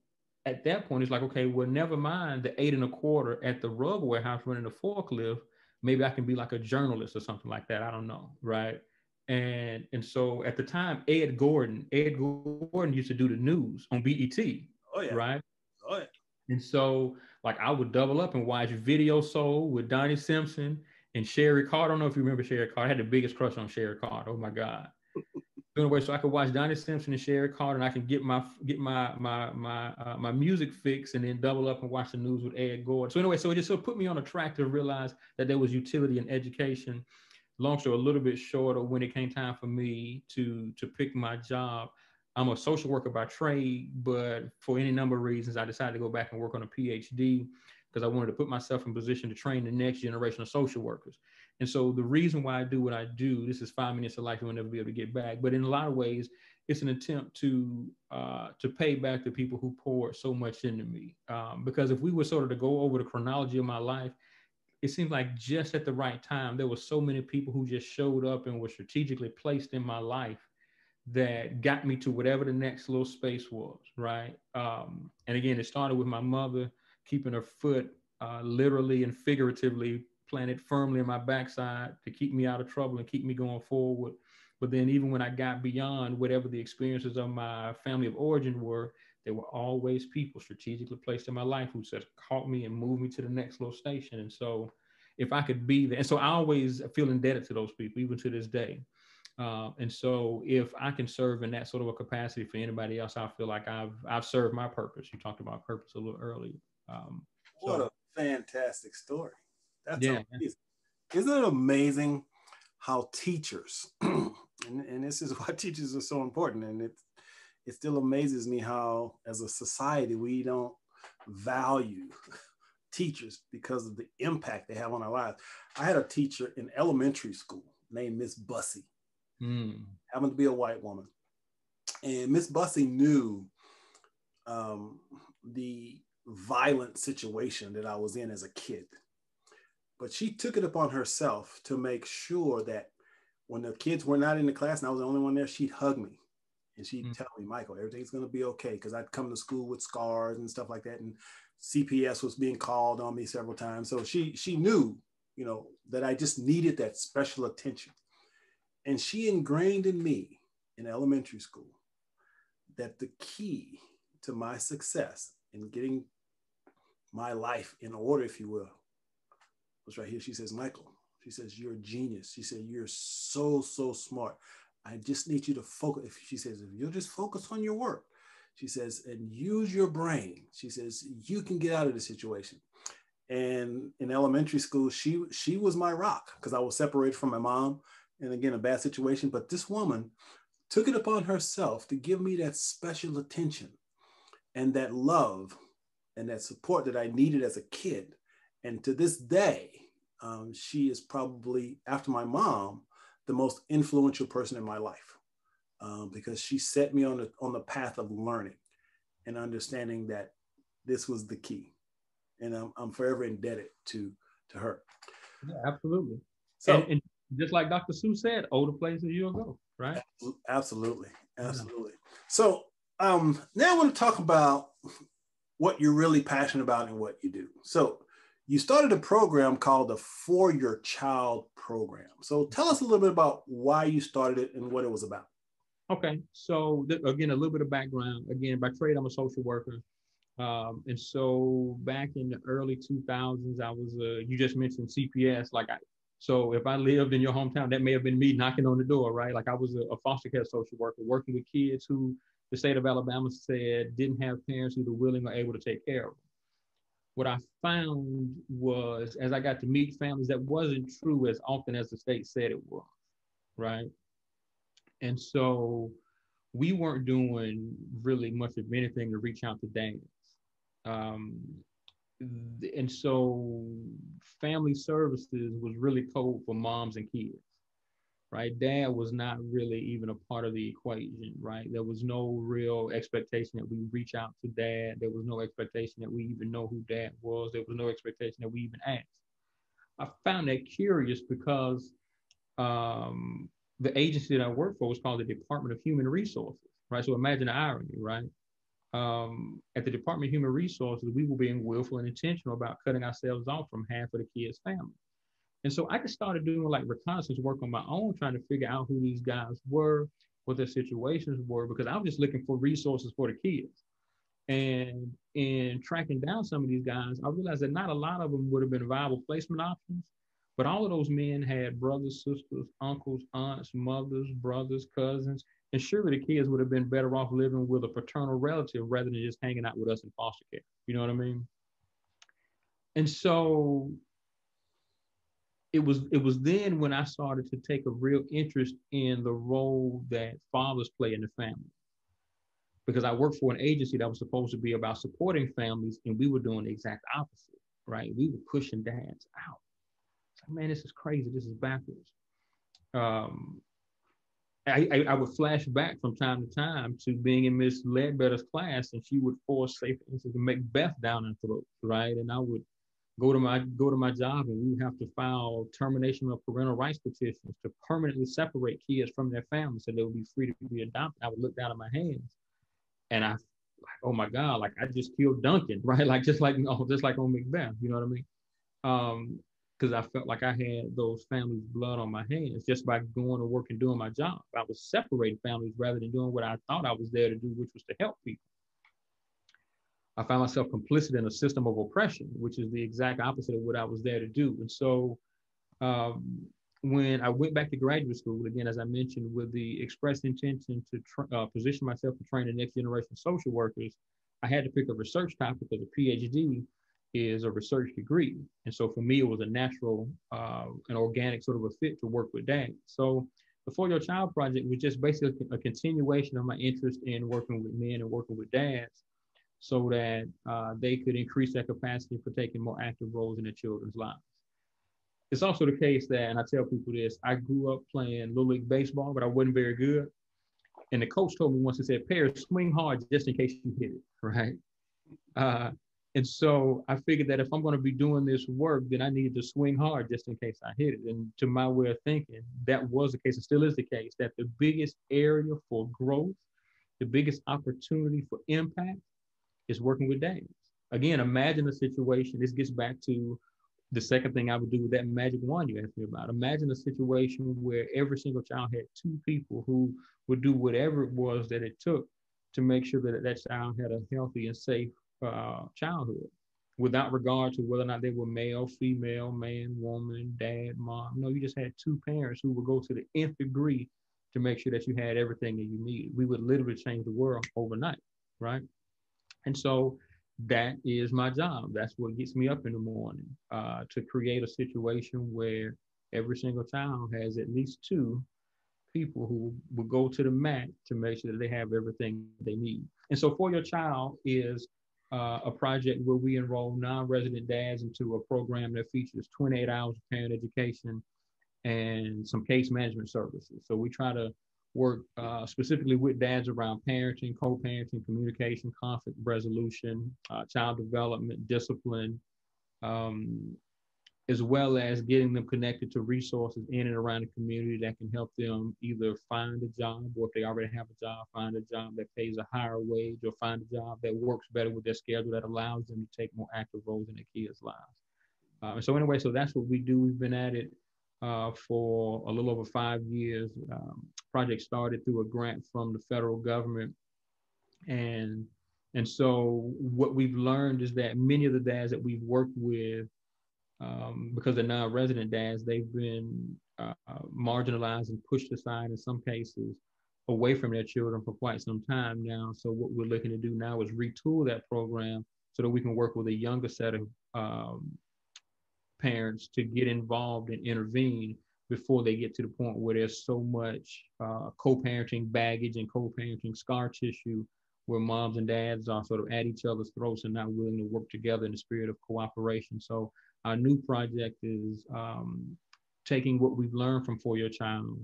at that point, it's like, okay, well, never mind the eight and a quarter at the rug warehouse running the forklift maybe I can be like a journalist or something like that. I don't know, right? And and so at the time, Ed Gordon, Ed Gordon used to do the news on BET. Oh yeah. Right. Oh yeah. And so like I would double up and watch Video Soul with Donnie Simpson and Sherry Carter. I don't know if you remember Sherry Carter. I had the biggest crush on Sherry Carter. Oh my God. Anyway, so I could watch Donnie Simpson and Sherry Carter, and I can get my get my my my uh, my music fix, and then double up and watch the news with Ed Gordon. So anyway, so it just sort of put me on a track to realize that there was utility in education. Long story a little bit shorter. When it came time for me to to pick my job, I'm a social worker by trade, but for any number of reasons, I decided to go back and work on a PhD because I wanted to put myself in position to train the next generation of social workers. And so the reason why I do what I do, this is five minutes of life you'll never be able to get back. But in a lot of ways, it's an attempt to uh, to pay back the people who poured so much into me. Um, because if we were sort of to go over the chronology of my life, it seems like just at the right time, there were so many people who just showed up and were strategically placed in my life that got me to whatever the next little space was, right? Um, and again, it started with my mother keeping her foot uh, literally and figuratively planted firmly in my backside to keep me out of trouble and keep me going forward. But then even when I got beyond whatever the experiences of my family of origin were, there were always people strategically placed in my life who said caught me and moved me to the next little station. And so if I could be there, and so I always feel indebted to those people, even to this day. Uh, and so if I can serve in that sort of a capacity for anybody else, I feel like I've I've served my purpose. You talked about purpose a little earlier. Um, what so, a fantastic story. That's yeah. amazing. Isn't it amazing how teachers, and, and this is why teachers are so important, and it it still amazes me how, as a society, we don't value teachers because of the impact they have on our lives. I had a teacher in elementary school named Miss Bussy, mm. happened to be a white woman. And Miss Bussy knew um, the violent situation that I was in as a kid. But she took it upon herself to make sure that when the kids were not in the class and I was the only one there, she'd hug me and she'd mm-hmm. tell me, Michael, everything's going to be okay. Because I'd come to school with scars and stuff like that. And CPS was being called on me several times. So she, she knew, you know, that I just needed that special attention. And she ingrained in me in elementary school that the key to my success in getting my life in order, if you will, was right here. She says, Michael, she says, you're a genius. She said, you're so, so smart. I just need you to focus. If she says, if you'll just focus on your work, she says, and use your brain. She says, you can get out of the situation. And in elementary school, she she was my rock because I was separated from my mom, and again a bad situation. But this woman took it upon herself to give me that special attention and that love and that support that I needed as a kid. And to this day, um, she is probably after my mom the most influential person in my life um, because she set me on the on the path of learning and understanding that this was the key, and I'm, I'm forever indebted to to her. Yeah, absolutely. So, and, and just like Dr. Seuss said, older places you'll go, right? Absolutely, absolutely. Yeah. So um, now I want to talk about what you're really passionate about and what you do. So you started a program called the For Your Child program. So tell us a little bit about why you started it and what it was about. Okay, so th- again, a little bit of background. Again, by trade, I'm a social worker. Um, and so back in the early 2000s, I was, uh, you just mentioned CPS. Like, I, so if I lived in your hometown, that may have been me knocking on the door, right? Like, I was a, a foster care social worker working with kids who the state of Alabama said didn't have parents who were willing or able to take care of them what I found was as I got to meet families, that wasn't true as often as the state said it was, right? And so we weren't doing really much of anything to reach out to dads. Um, and so family services was really cold for moms and kids right? Dad was not really even a part of the equation, right? There was no real expectation that we reach out to dad. There was no expectation that we even know who dad was. There was no expectation that we even asked. I found that curious because um, the agency that I work for was called the Department of Human Resources, right? So imagine the irony, right? Um, at the Department of Human Resources, we were being willful and intentional about cutting ourselves off from half of the kids' family. And so I just started doing like reconnaissance work on my own, trying to figure out who these guys were, what their situations were, because I was just looking for resources for the kids. And in tracking down some of these guys, I realized that not a lot of them would have been viable placement options, but all of those men had brothers, sisters, uncles, aunts, mothers, brothers, cousins, and surely the kids would have been better off living with a paternal relative rather than just hanging out with us in foster care. You know what I mean? And so it was it was then when I started to take a real interest in the role that fathers play in the family. Because I worked for an agency that was supposed to be about supporting families, and we were doing the exact opposite, right? We were pushing dads out. Like, man, this is crazy. This is backwards. Um, I, I, I, would flash back from time to time to being in Miss Ledbetter's class, and she would force, say, for instance, Macbeth down her throat, right? And I would go to my go to my job and we have to file termination of parental rights petitions to permanently separate kids from their families so they will be free to be adopted. I would look down at my hands and I like, oh my God, like I just killed Duncan, right? Like just like oh, just like on Macbeth, you know what I mean? Um, because I felt like I had those families' blood on my hands just by going to work and doing my job. I was separating families rather than doing what I thought I was there to do, which was to help people. I found myself complicit in a system of oppression, which is the exact opposite of what I was there to do. And so um, when I went back to graduate school, again, as I mentioned, with the express intention to uh, position myself to train the next generation of social workers, I had to pick a research topic because a PhD is a research degree. And so for me, it was a natural uh, and organic sort of a fit to work with that. So the For Your Child project was just basically a continuation of my interest in working with men and working with dads so that uh, they could increase their capacity for taking more active roles in their children's lives. It's also the case that, and I tell people this, I grew up playing Little League Baseball, but I wasn't very good. And the coach told me once, he said, Perry, swing hard just in case you hit it, right? Uh, and so I figured that if I'm going to be doing this work, then I needed to swing hard just in case I hit it. And to my way of thinking, that was the case, and still is the case, that the biggest area for growth, the biggest opportunity for impact is working with dads. Again, imagine a situation, this gets back to the second thing I would do with that magic wand you asked me about. Imagine a situation where every single child had two people who would do whatever it was that it took to make sure that that child had a healthy and safe uh, childhood without regard to whether or not they were male, female, man, woman, dad, mom. No, you just had two parents who would go to the nth degree to make sure that you had everything that you needed. We would literally change the world overnight, right? And so that is my job. That's what gets me up in the morning uh, to create a situation where every single child has at least two people who will go to the mat to make sure that they have everything they need. And so, for your child is uh, a project where we enroll non-resident dads into a program that features 28 hours of parent education and some case management services. So we try to work uh, specifically with dads around parenting, co-parenting, communication, conflict resolution, uh, child development, discipline, um, as well as getting them connected to resources in and around the community that can help them either find a job or if they already have a job, find a job that pays a higher wage or find a job that works better with their schedule that allows them to take more active roles in their kids' lives. Uh, so anyway, so that's what we do. We've been at it uh, for a little over five years. Um, project started through a grant from the federal government, and and so what we've learned is that many of the dads that we've worked with, um, because they're non-resident dads, they've been uh, marginalized and pushed aside in some cases away from their children for quite some time now. So what we're looking to do now is retool that program so that we can work with a younger set of um, parents to get involved and intervene before they get to the point where there's so much uh, co-parenting baggage and co-parenting scar tissue where moms and dads are sort of at each other's throats and not willing to work together in the spirit of cooperation. So our new project is um, taking what we've learned from For Your Child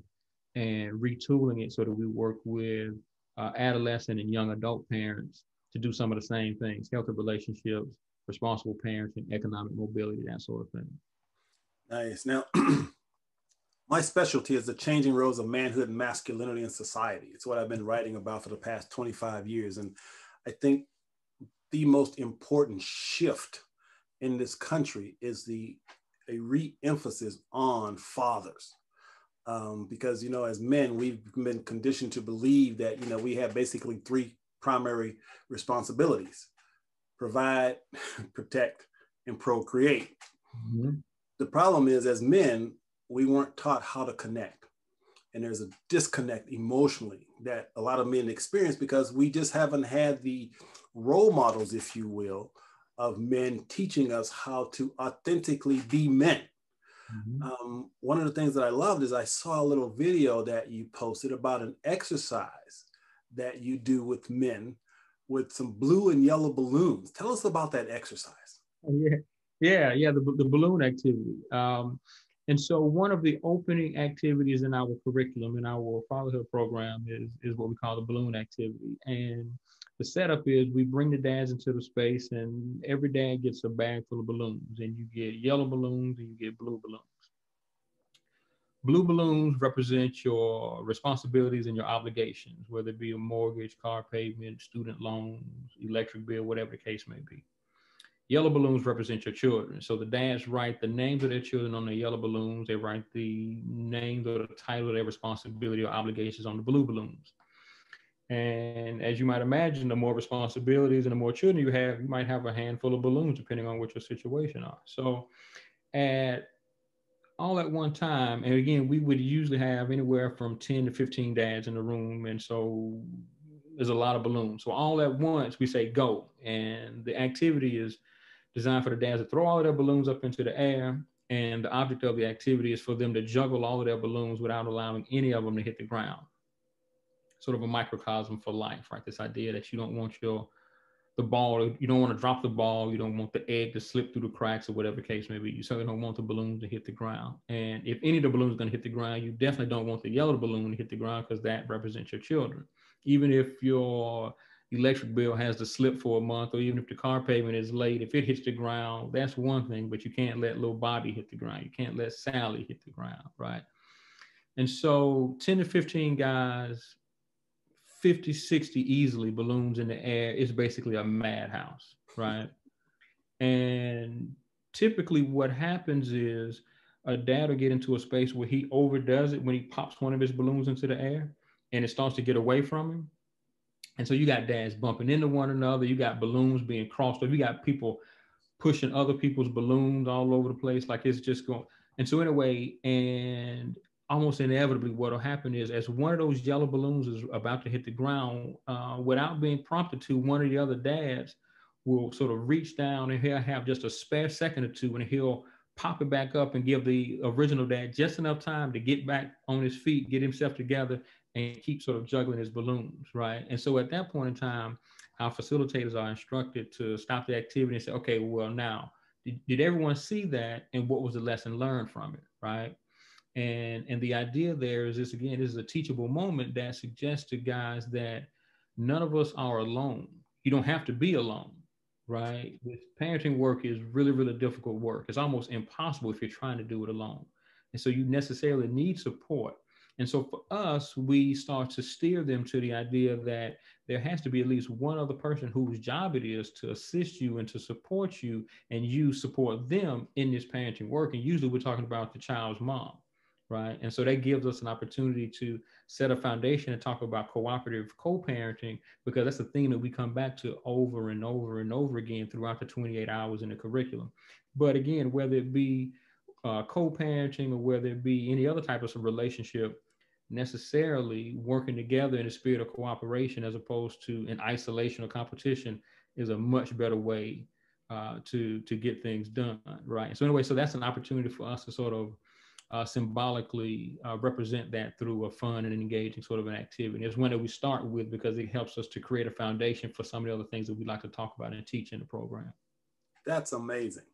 and retooling it so that we work with uh, adolescent and young adult parents to do some of the same things, healthy relationships, responsible parenting, economic mobility, that sort of thing. Nice. Now, my specialty is the changing roles of manhood and masculinity in society. It's what I've been writing about for the past 25 years. And I think the most important shift in this country is the a re-emphasis on fathers. Um, because you know, as men, we've been conditioned to believe that you know we have basically three primary responsibilities: provide, protect, and procreate. Mm-hmm. The problem is, as men, we weren't taught how to connect. And there's a disconnect emotionally that a lot of men experience because we just haven't had the role models, if you will, of men teaching us how to authentically be men. Mm-hmm. Um, one of the things that I loved is I saw a little video that you posted about an exercise that you do with men with some blue and yellow balloons. Tell us about that exercise. Yeah, yeah, yeah. The, the balloon activity. Um, and so one of the opening activities in our curriculum in our fatherhood program is is what we call the balloon activity. And the setup is we bring the dads into the space, and every dad gets a bag full of balloons, and you get yellow balloons and you get blue balloons. Blue balloons represent your responsibilities and your obligations, whether it be a mortgage, car payment, student loans, electric bill, whatever the case may be. Yellow balloons represent your children. So the dads write the names of their children on the yellow balloons. They write the names or the title of their responsibility or obligations on the blue balloons. And as you might imagine, the more responsibilities and the more children you have, you might have a handful of balloons depending on what your situation are. So at all at one time, and again, we would usually have anywhere from 10 to 15 dads in the room. And so there's a lot of balloons. So all at once we say go. And the activity is designed for the dads to throw all of their balloons up into the air. And the object of the activity is for them to juggle all of their balloons without allowing any of them to hit the ground. Sort of a microcosm for life, right? This idea that you don't want your the ball, you don't want to drop the ball, you don't want the egg to slip through the cracks or whatever case may be. You certainly don't want the balloon to hit the ground. And if any of the balloons are going to hit the ground, you definitely don't want the yellow balloon to hit the ground because that represents your children. Even if your electric bill has to slip for a month, or even if the car payment is late, if it hits the ground, that's one thing, but you can't let little Bobby hit the ground. You can't let Sally hit the ground, right? And so 10 to 15 guys, 50, 60 easily balloons in the air is basically a madhouse, right? and typically what happens is a dad will get into a space where he overdoes it when he pops one of his balloons into the air and it starts to get away from him and so you got dads bumping into one another. You got balloons being crossed over. You got people pushing other people's balloons all over the place. Like it's just going. And so in a way, and almost inevitably, what'll happen is as one of those yellow balloons is about to hit the ground, uh, without being prompted to, one of the other dads will sort of reach down and he'll have just a spare second or two, and he'll pop it back up and give the original dad just enough time to get back on his feet, get himself together, and keep sort of juggling his balloons, right? And so at that point in time, our facilitators are instructed to stop the activity and say, okay, well, now, did, did everyone see that? And what was the lesson learned from it, right? And, and the idea there is this again, this is a teachable moment that suggests to guys that none of us are alone. You don't have to be alone, right? This parenting work is really, really difficult work. It's almost impossible if you're trying to do it alone. And so you necessarily need support and so for us, we start to steer them to the idea that there has to be at least one other person whose job it is to assist you and to support you, and you support them in this parenting work. And usually we're talking about the child's mom, right? And so that gives us an opportunity to set a foundation and talk about cooperative co parenting, because that's the thing that we come back to over and over and over again throughout the 28 hours in the curriculum. But again, whether it be uh, co-parenting or whether it be any other type of relationship necessarily working together in a spirit of cooperation as opposed to an isolation or competition is a much better way uh, to to get things done right so anyway so that's an opportunity for us to sort of uh, symbolically uh, represent that through a fun and engaging sort of an activity. It's one that we start with because it helps us to create a foundation for some of the other things that we like to talk about and teach in the program. That's amazing.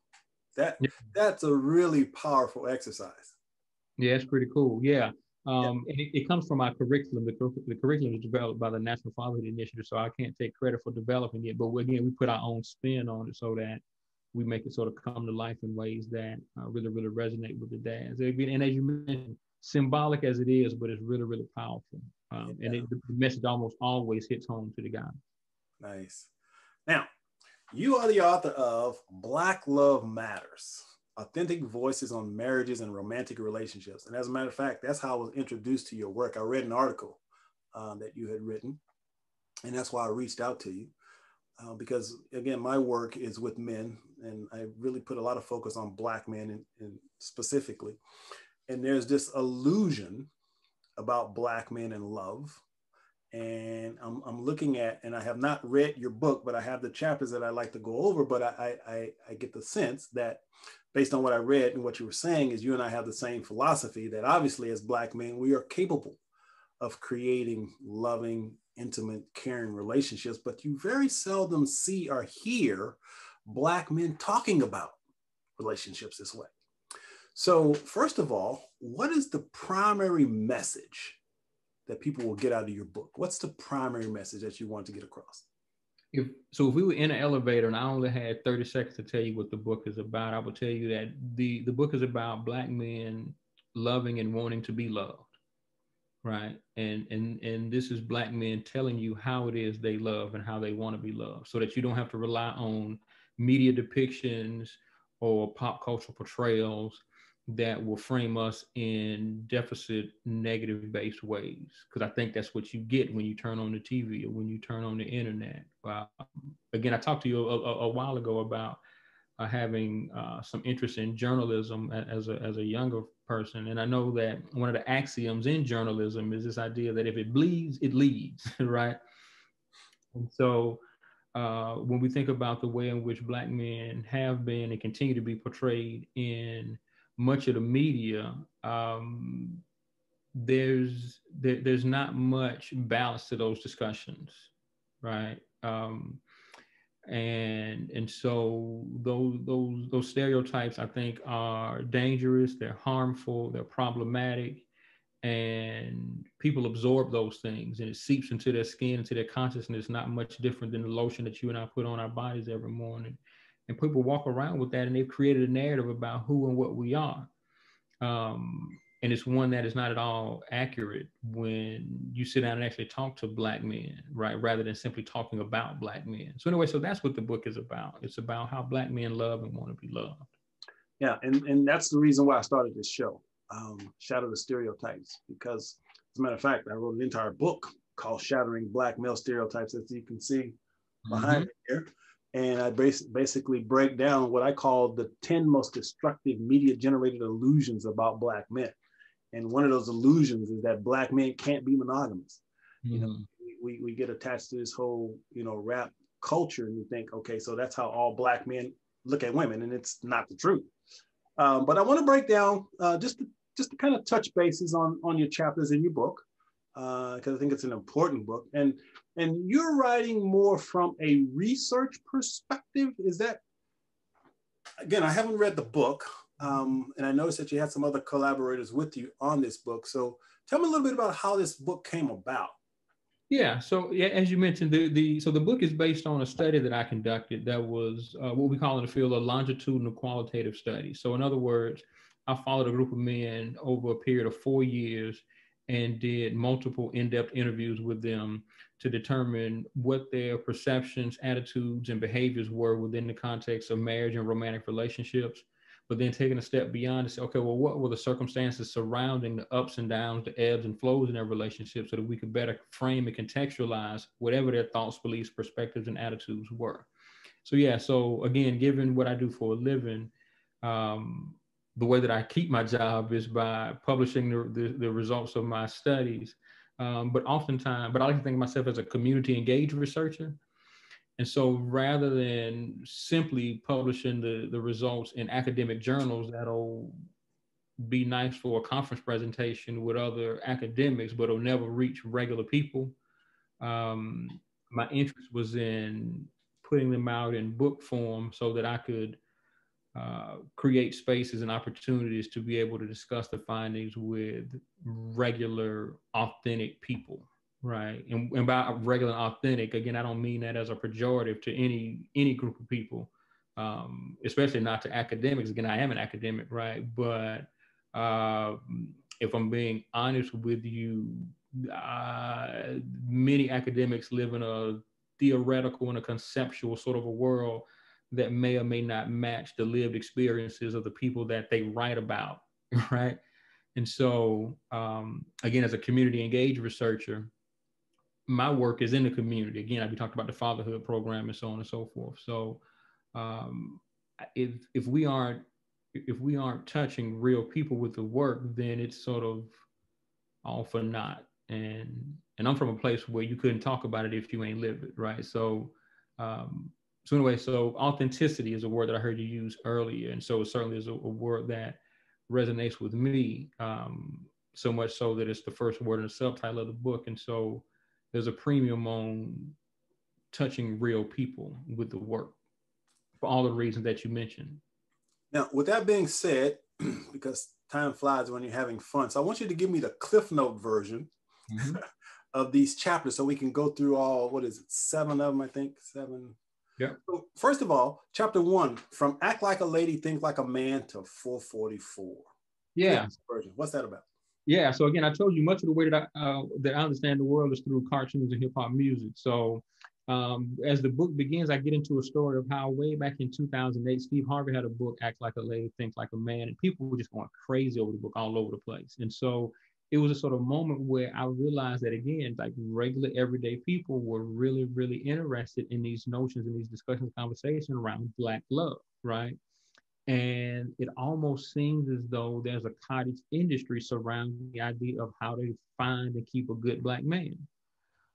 That yeah. that's a really powerful exercise. Yeah, it's pretty cool. Yeah. Um, yeah. it, it, comes from our curriculum. The, the curriculum is developed by the National Fatherhood Initiative, so I can't take credit for developing it. But again, we put our own spin on it so that we make it sort of come to life in ways that uh, really, really resonate with the dads. And as you mentioned, symbolic as it is, but it's really, really powerful. Um, yeah. And it, the message almost always hits home to the guy. Nice. Now, you are the author of Black Love Matters authentic voices on marriages and romantic relationships. And as a matter of fact, that's how I was introduced to your work. I read an article uh, that you had written, and that's why I reached out to you. Uh, because again, my work is with men, and I really put a lot of focus on Black men in specifically. And there's this illusion about Black men and love and I'm, I'm looking at and i have not read your book but i have the chapters that i like to go over but I, I i get the sense that based on what i read and what you were saying is you and i have the same philosophy that obviously as black men we are capable of creating loving intimate caring relationships but you very seldom see or hear black men talking about relationships this way so first of all what is the primary message that people will get out of your book? What's the primary message that you want to get across? If so, if we were in an elevator and I only had 30 seconds to tell you what the book is about, I would tell you that the the book is about black men loving and wanting to be loved. Right. And and and this is black men telling you how it is they love and how they want to be loved so that you don't have to rely on media depictions or pop cultural portrayals that will frame us in deficit negative based ways. Because i think that's what you get when you turn on the tv or when you turn on the internet. Uh, again i talked to you a, a, a while ago about uh, having uh, some interest in journalism as a, as a younger person and i know that one of the axioms in journalism is this idea that if it bleeds it leads right and so uh, when we think about the way in which black men have been and continue to be portrayed in much of the media, um, there's there, there's not much balance to those discussions, right? Um, and and so those those those stereotypes I think are dangerous. They're harmful. They're problematic, and people absorb those things, and it seeps into their skin, into their consciousness. Not much different than the lotion that you and I put on our bodies every morning and people walk around with that and they've created a narrative about who and what we are um, and it's one that is not at all accurate when you sit down and actually talk to black men right rather than simply talking about black men so anyway so that's what the book is about it's about how black men love and want to be loved yeah and, and that's the reason why i started this show um, shatter the stereotypes because as a matter of fact i wrote an entire book called shattering black male stereotypes as you can see behind mm-hmm. me here and I bas- basically break down what I call the 10 most destructive media generated illusions about Black men. And one of those illusions is that Black men can't be monogamous. Mm-hmm. You know, mm-hmm. we, we get attached to this whole, you know, rap culture and we think, okay, so that's how all Black men look at women, and it's not the truth. Um, but I want to break down uh, just to, just to kind of touch bases on on your chapters in your book because uh, I think it's an important book. And and you're writing more from a research perspective. Is that again? I haven't read the book, um, and I noticed that you had some other collaborators with you on this book. So tell me a little bit about how this book came about. Yeah, so as you mentioned, the, the so the book is based on a study that I conducted that was uh, what we call in the field a longitudinal qualitative study. So in other words, I followed a group of men over a period of four years and did multiple in-depth interviews with them to determine what their perceptions, attitudes, and behaviors were within the context of marriage and romantic relationships. But then taking a step beyond to say, okay, well, what were the circumstances surrounding the ups and downs, the ebbs and flows in their relationship so that we could better frame and contextualize whatever their thoughts, beliefs, perspectives, and attitudes were. So, yeah, so again, given what I do for a living, um, the way that I keep my job is by publishing the, the, the results of my studies. Um, but oftentimes, but I like to think of myself as a community engaged researcher. And so rather than simply publishing the, the results in academic journals that'll be nice for a conference presentation with other academics, but it'll never reach regular people, um, my interest was in putting them out in book form so that I could uh, create spaces and opportunities to be able to discuss the findings with regular, authentic people, right? And, and by regular and authentic, again, I don't mean that as a pejorative to any any group of people, um, especially not to academics. Again, I am an academic, right? But uh, if I'm being honest with you, uh, many academics live in a theoretical and a conceptual sort of a world that may or may not match the lived experiences of the people that they write about, right? And so, um, again, as a community engaged researcher, my work is in the community. Again, I've been talking about the fatherhood program and so on and so forth. So, um, if if we aren't if we aren't touching real people with the work, then it's sort of all for naught. And and I'm from a place where you couldn't talk about it if you ain't lived it, right? So um, so anyway, so authenticity is a word that I heard you use earlier, and so it certainly is a, a word that resonates with me. Um, so much so that it's the first word in the subtitle of the book, and so there's a premium on touching real people with the work for all the reasons that you mentioned. Now, with that being said, because time flies when you're having fun, so I want you to give me the Cliff Note version mm-hmm. of these chapters so we can go through all what is it, seven of them, I think, seven yeah. So first of all, chapter one, from act like a lady, think like a man to 444. Yeah. Version. What's that about? Yeah. So again, I told you much of the way that I uh, that I understand the world is through cartoons and hip hop music. So um, as the book begins, I get into a story of how way back in 2008, Steve Harvey had a book, Act Like a Lady, Think Like a Man, and people were just going crazy over the book all over the place. And so it was a sort of moment where I realized that again, like regular everyday people were really, really interested in these notions and these discussions, conversation around Black love, right? And it almost seems as though there's a cottage industry surrounding the idea of how to find and keep a good Black man,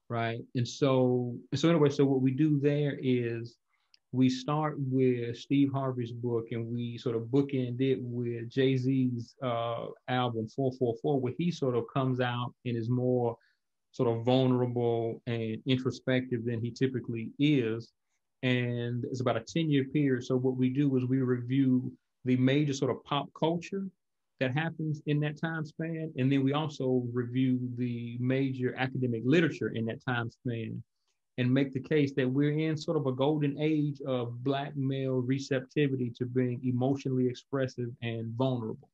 right? And so, so anyway, so what we do there is we start with Steve Harvey's book and we sort of bookend it with Jay Z's uh, album 444, where he sort of comes out and is more sort of vulnerable and introspective than he typically is. And it's about a 10 year period. So, what we do is we review the major sort of pop culture that happens in that time span. And then we also review the major academic literature in that time span and make the case that we're in sort of a golden age of black male receptivity to being emotionally expressive and vulnerable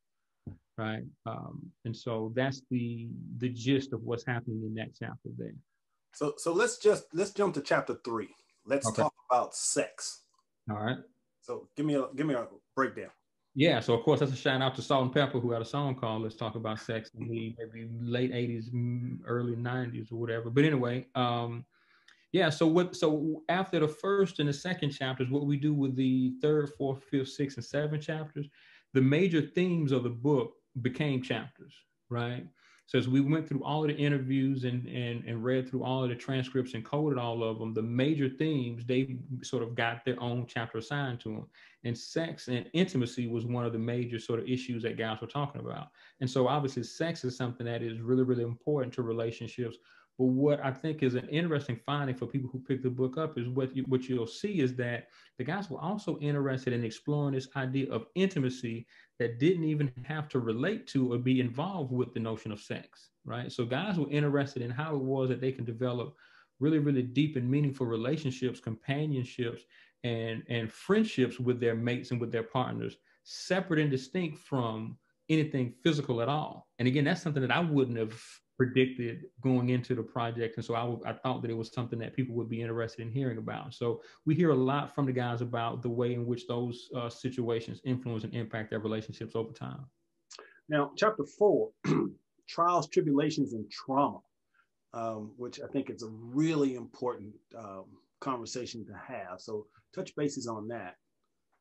right um, and so that's the the gist of what's happening in that chapter there so so let's just let's jump to chapter three let's okay. talk about sex all right so give me a give me a breakdown yeah so of course that's a shout out to Salt-N-Pepa who had a song called let's talk about sex in the maybe late 80s early 90s or whatever but anyway um yeah. So what? So after the first and the second chapters, what we do with the third, fourth, fifth, sixth, and seventh chapters, the major themes of the book became chapters, right? So as we went through all of the interviews and and and read through all of the transcripts and coded all of them, the major themes they sort of got their own chapter assigned to them. And sex and intimacy was one of the major sort of issues that guys were talking about. And so obviously, sex is something that is really really important to relationships but what I think is an interesting finding for people who pick the book up is what you, what you'll see is that the guys were also interested in exploring this idea of intimacy that didn't even have to relate to or be involved with the notion of sex, right? So guys were interested in how it was that they can develop really, really deep and meaningful relationships, companionships, and and friendships with their mates and with their partners, separate and distinct from anything physical at all. And again, that's something that I wouldn't have predicted going into the project. And so I, w- I thought that it was something that people would be interested in hearing about. So we hear a lot from the guys about the way in which those uh, situations influence and impact their relationships over time. Now, chapter four, trials, tribulations, and trauma, um, which I think is a really important um, conversation to have. So touch bases on that.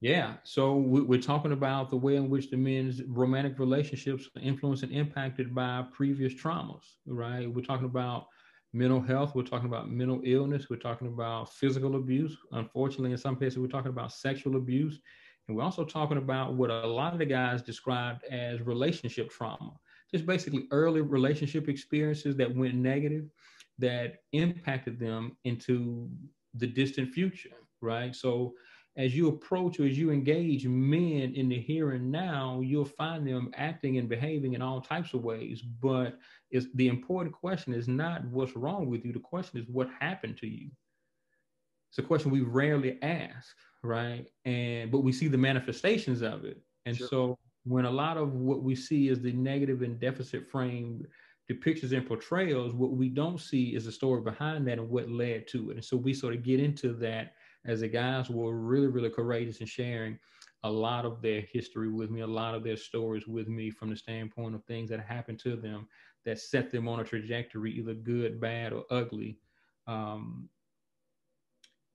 Yeah. So we're talking about the way in which the men's romantic relationships are influenced and impacted by previous traumas, right? We're talking about mental health. We're talking about mental illness. We're talking about physical abuse. Unfortunately, in some cases, we're talking about sexual abuse. And we're also talking about what a lot of the guys described as relationship trauma, just basically early relationship experiences that went negative that impacted them into the distant future, right? So as you approach or as you engage men in the here and now, you'll find them acting and behaving in all types of ways. But it's the important question is not what's wrong with you. The question is what happened to you. It's a question we rarely ask, right? And but we see the manifestations of it. And sure. so when a lot of what we see is the negative and deficit frame depictions and portrayals, what we don't see is the story behind that and what led to it. And so we sort of get into that as the guys were really, really courageous in sharing a lot of their history with me, a lot of their stories with me from the standpoint of things that happened to them that set them on a trajectory, either good, bad, or ugly, um,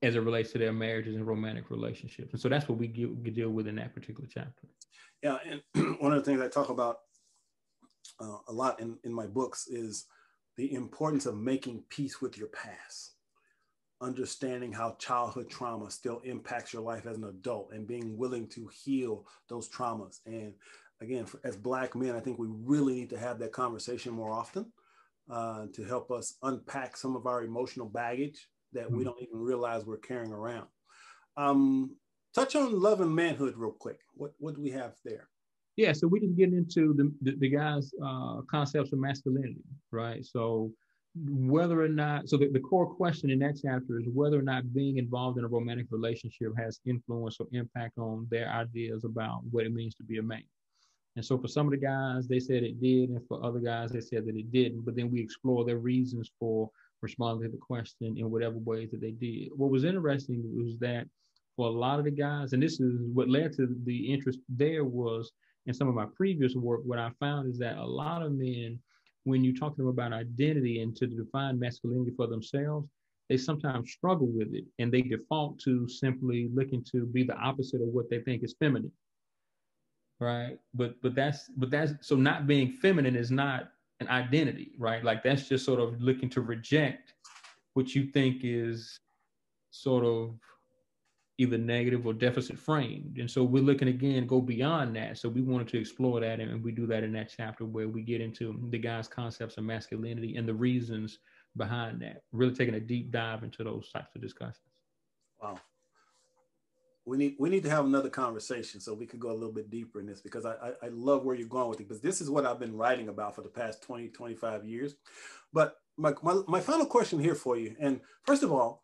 as it relates to their marriages and romantic relationships. And so that's what we deal with in that particular chapter. Yeah. And one of the things I talk about uh, a lot in, in my books is the importance of making peace with your past understanding how childhood trauma still impacts your life as an adult and being willing to heal those traumas. And again, for, as Black men, I think we really need to have that conversation more often uh, to help us unpack some of our emotional baggage that mm-hmm. we don't even realize we're carrying around. Um, touch on love and manhood real quick. What, what do we have there? Yeah, so we just get into the, the, the guys' uh, concepts of masculinity, right? So whether or not so the, the core question in that chapter is whether or not being involved in a romantic relationship has influence or impact on their ideas about what it means to be a man And so for some of the guys, they said it did, and for other guys, they said that it didn't. But then we explore their reasons for responding to the question in whatever ways that they did. What was interesting was that for a lot of the guys, and this is what led to the interest there was in some of my previous work, what I found is that a lot of men, when you talk to them about identity and to define masculinity for themselves, they sometimes struggle with it and they default to simply looking to be the opposite of what they think is feminine right? But but that's but that's so not being feminine is not an identity right? Like that's just sort of looking to reject what you think is sort of either negative or deficit framed. And so we're looking again go beyond that. So we wanted to explore that and we do that in that chapter where we get into the guy's concepts of masculinity and the reasons behind that really taking a deep dive into those types of discussions. Wow. We need we need to have another conversation so we could go a little bit deeper in this because I, I, I love where you're going with it because this is what I've been writing about for the past 20, 25 years. But my, my, my final question here for you, and first of all,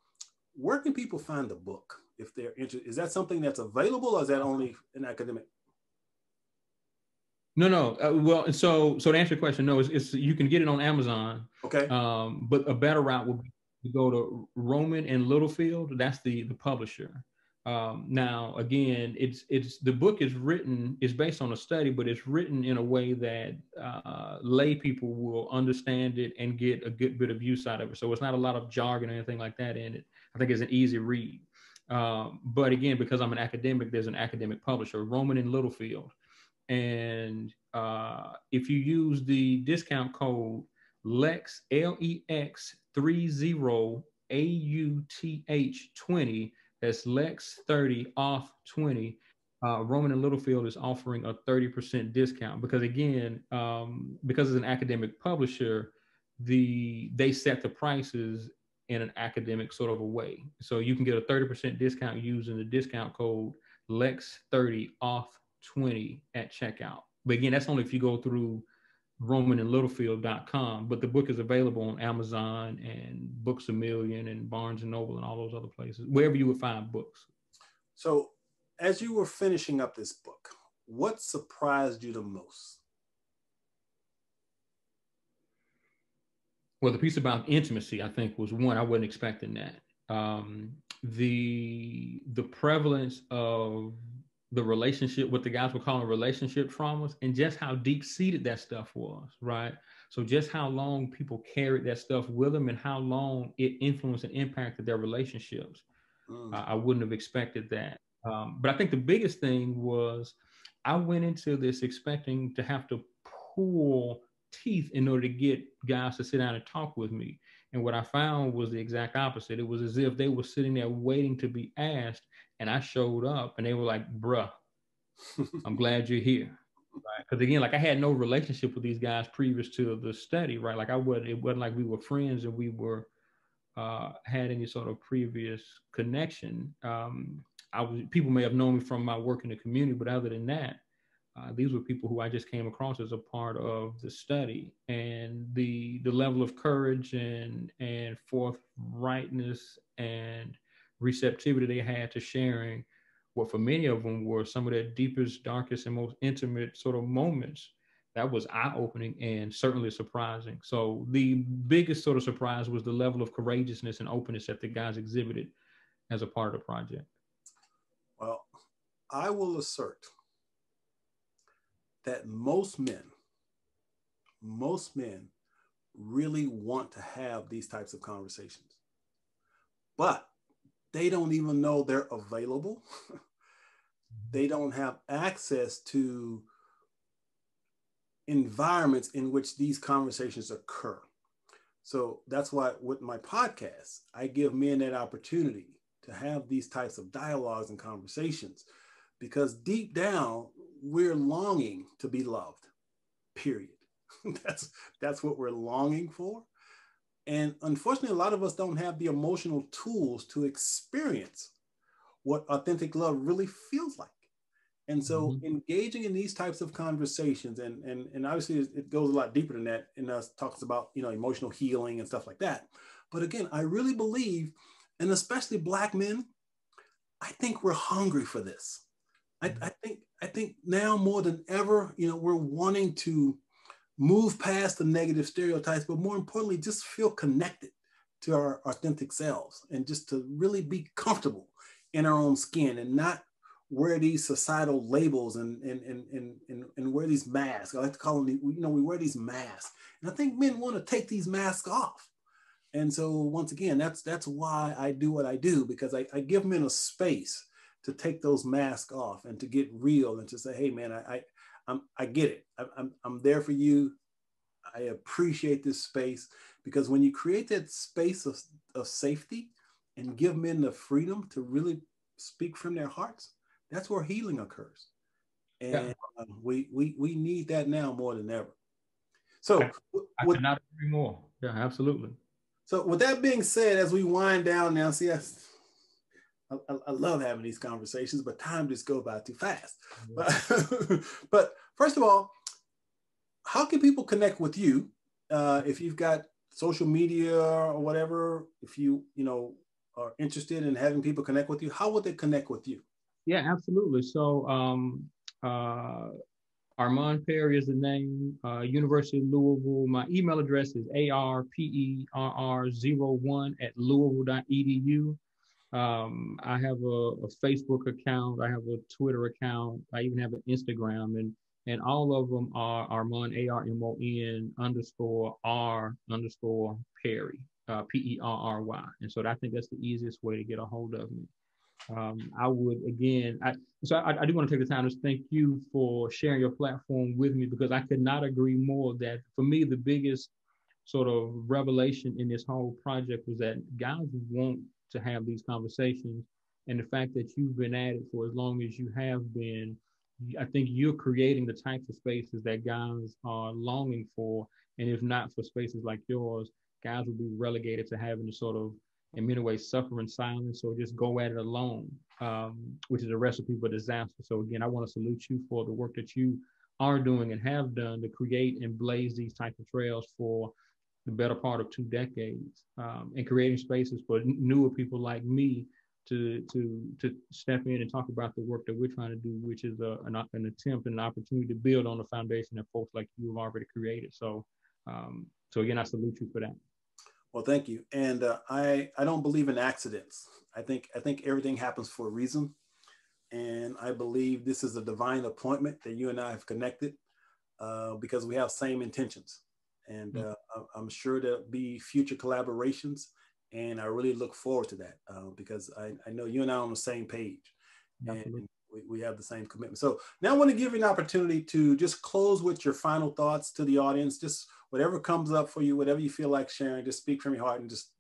where can people find the book if they're interested? Is that something that's available or is that only an academic? No, no. Uh, well, so so to answer your question, no, it's, it's, you can get it on Amazon. Okay. Um, but a better route would be to go to Rowman and Littlefield. That's the the publisher. Um, now, again, it's it's the book is written is based on a study, but it's written in a way that uh, lay people will understand it and get a good bit of use out of it. So it's not a lot of jargon or anything like that in it. I think it's an easy read. Um, but again, because I'm an academic, there's an academic publisher, Rowman and Littlefield, and uh, if you use the discount code Lex L E X three zero A U T H twenty that's Lex 30 off 20. Uh, Rowman and Littlefield is offering a 30% discount because again, um, because it's an academic publisher, the they set the prices in an academic sort of a way. So you can get a 30% discount using the discount code Lex 30 off 20 at checkout. But again, that's only if you go through rowmanandlittlefield.com, but the book is available on Amazon and Books a Million and Barnes and Noble and all those other places, wherever you would find books. So, as you were finishing up this book, what surprised you the most? Well, the piece about intimacy, I think, was one I wasn't expecting that. Um, the the prevalence of the relationship, what the guys were calling relationship traumas, and just how deep seated that stuff was, right? So just how long people carried that stuff with them and how long it influenced and impacted their relationships. Mm. I, I wouldn't have expected that. Um, but I think the biggest thing was I went into this expecting to have to pull teeth in order to get guys to sit down and talk with me. And what I found was the exact opposite. It was as if they were sitting there waiting to be asked and I showed up and they were like, bruh, I'm glad you're here. Right. Because again, like I had no relationship with these guys previous to the study, right? Like I would it wasn't like we were friends and we were uh had any sort of previous connection. Um I was people may have known me from my work in the community, but other than that, uh, these were people who I just came across as a part of the study, and the the level of courage and and forthrightness and receptivity they had to sharing what for many of them were some of their deepest, darkest, and most intimate sort of moments. That was eye opening and certainly surprising. So, the biggest sort of surprise was the level of courageousness and openness that the guys exhibited as a part of the project. Well, I will assert that most men, most men really want to have these types of conversations. But they don't even know they're available. they don't have access to environments in which these conversations occur. So that's why with my podcast, I give men that opportunity to have these types of dialogues and conversations because deep down we're longing to be loved. Period. that's that's what we're longing for. And unfortunately, a lot of us don't have the emotional tools to experience what authentic love really feels like. And so mm-hmm. engaging in these types of conversations, and, and, and obviously it goes a lot deeper than that and us talks about, you know, emotional healing and stuff like that. But again, I really believe, and especially black men, I think we're hungry for this. I. I think I think now more than ever, you know, we're wanting to move past the negative stereotypes, but more importantly, just feel connected to our authentic selves and just to really be comfortable in our own skin and not wear these societal labels and and and and, and, and wear these masks. I like to call them, you know, we wear these masks. And I think men want to take these masks off. And so once again, that's that's why I do what I do, because I, I give men a space to take those masks off and to get real and to say, hey man, I, I I'm, I get it. I, I'm, I'm there for you. I appreciate this space because when you create that space of, of safety and give men the freedom to really speak from their hearts, that's where healing occurs. And yeah. uh, we, we, we need that now more than ever. So I, I with, agree more. Yeah, absolutely. So with that being said, as we wind down now, see, I, I, I love having these conversations, but time just go by too fast. Mm-hmm. But, but first of all, how can people connect with you uh, if you've got social media or whatever? If you you know are interested in having people connect with you, how would they connect with you? Yeah, absolutely. So um, uh, Armon Perry is the name. Uh, University of Louisville. My email address is arperr01 at louisville.edu. Um, I have a, a, Facebook account. I have a Twitter account. I even have an Instagram, and and all of them are Armon A R M O N underscore R underscore Perry uh, P E R R Y. And so I think that's the easiest way to get a hold of me. Um, I would again, I, so I, I, do want to take the time to thank you for sharing your platform with me because I could not agree more that for me the biggest sort of revelation in this whole project was that guys want to have these conversations. And the fact that you've been at it for as long as you have been, I think you're creating the types of spaces that guys are longing for. And if not for spaces like yours, guys will be relegated to having to sort of, in many ways, suffer in silence or just go at it alone, um, which is a recipe for disaster. So, again, I want to salute you for the work that you are doing and have done to create and blaze these type of trails for the better part of two decades um, and creating spaces for newer people like me to to to step in and talk about the work that we're trying to do, which is a, an, an attempt and an opportunity to build on the foundation that folks like you have already created. So, um, so again, I salute you for that. Well, thank you. And uh, I I don't believe in accidents. I think I think everything happens for a reason, and I believe this is a divine appointment that you and I have connected uh, because we have same intentions and mm. uh, I'm sure there'll be future collaborations. And I really look forward to that uh, because I, I, know you and I are on the same page, and we, we have the same commitment. So now I want to give you an opportunity to just close with your final thoughts to the audience. Just whatever comes up for you, whatever you feel like sharing, just speak from your heart and just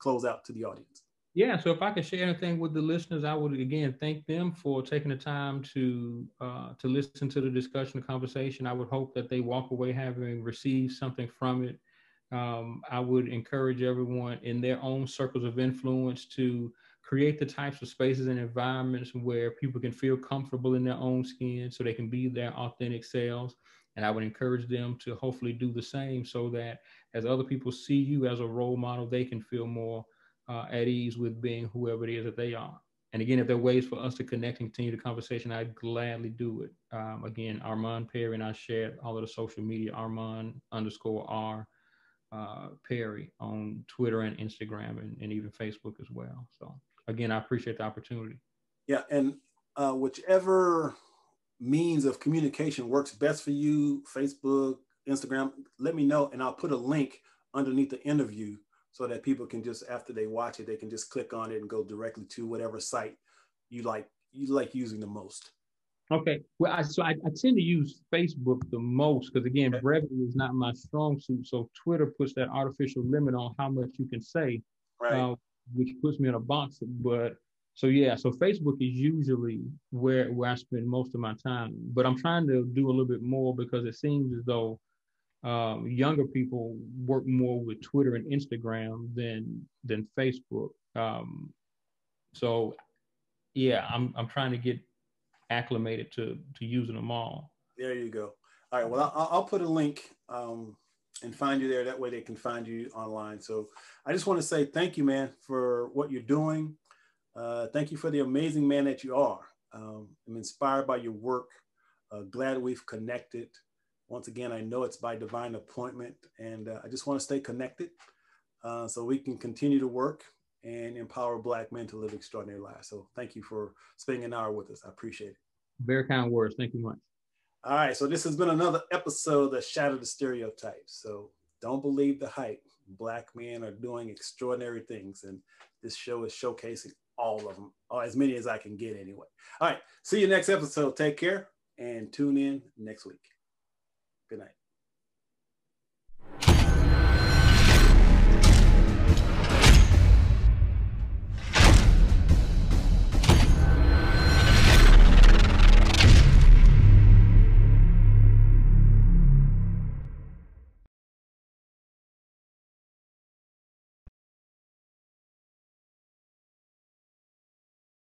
close out to the audience. Yeah, so if I could share anything with the listeners, I would again thank them for taking the time to uh, to listen to the discussion, the conversation. I would hope that they walk away having received something from it. Um, I would encourage everyone in their own circles of influence to create the types of spaces and environments where people can feel comfortable in their own skin so they can be their authentic selves. And I would encourage them to hopefully do the same so that as other people see you as a role model, they can feel more uh, at ease with being whoever it is that they are. And again, if there are ways for us to connect and continue the conversation, I'd gladly do it. Um, again, Armon Perry and I shared all of the social media, Armon underscore R uh, Perry on Twitter and Instagram and, and even Facebook as well. So again, I appreciate the opportunity. Yeah, and uh, whichever means of communication works best for you, Facebook, Instagram, let me know and I'll put a link underneath the interview so that people can just after they watch it they can just click on it and go directly to whatever site you like you like using the most okay well I, so I, I tend to use facebook the most because again okay. brevity is not my strong suit so twitter puts that artificial limit on how much you can say right. uh, which puts me in a box but so yeah so facebook is usually where where i spend most of my time but i'm trying to do a little bit more because it seems as though um, younger people work more with Twitter and Instagram than than Facebook. Um, so, yeah, I'm I'm trying to get acclimated to to using them all. There you go. All right. Well, I'll, I'll put a link um, and find you there. That way, they can find you online. So, I just want to say thank you, man, for what you're doing. Uh, thank you for the amazing man that you are. Um, I'm inspired by your work. Uh, glad we've connected. Once again, I know it's by divine appointment, and uh, I just want to stay connected uh, so we can continue to work and empower Black men to live extraordinary lives. So thank you for spending an hour with us. I appreciate it. Very kind words. Thank you much. All right. So this has been another episode that shattered the stereotypes. So don't believe the hype. Black men are doing extraordinary things, and this show is showcasing all of them, or as many as I can get anyway. All right. See you next episode. Take care and tune in next week. Good night.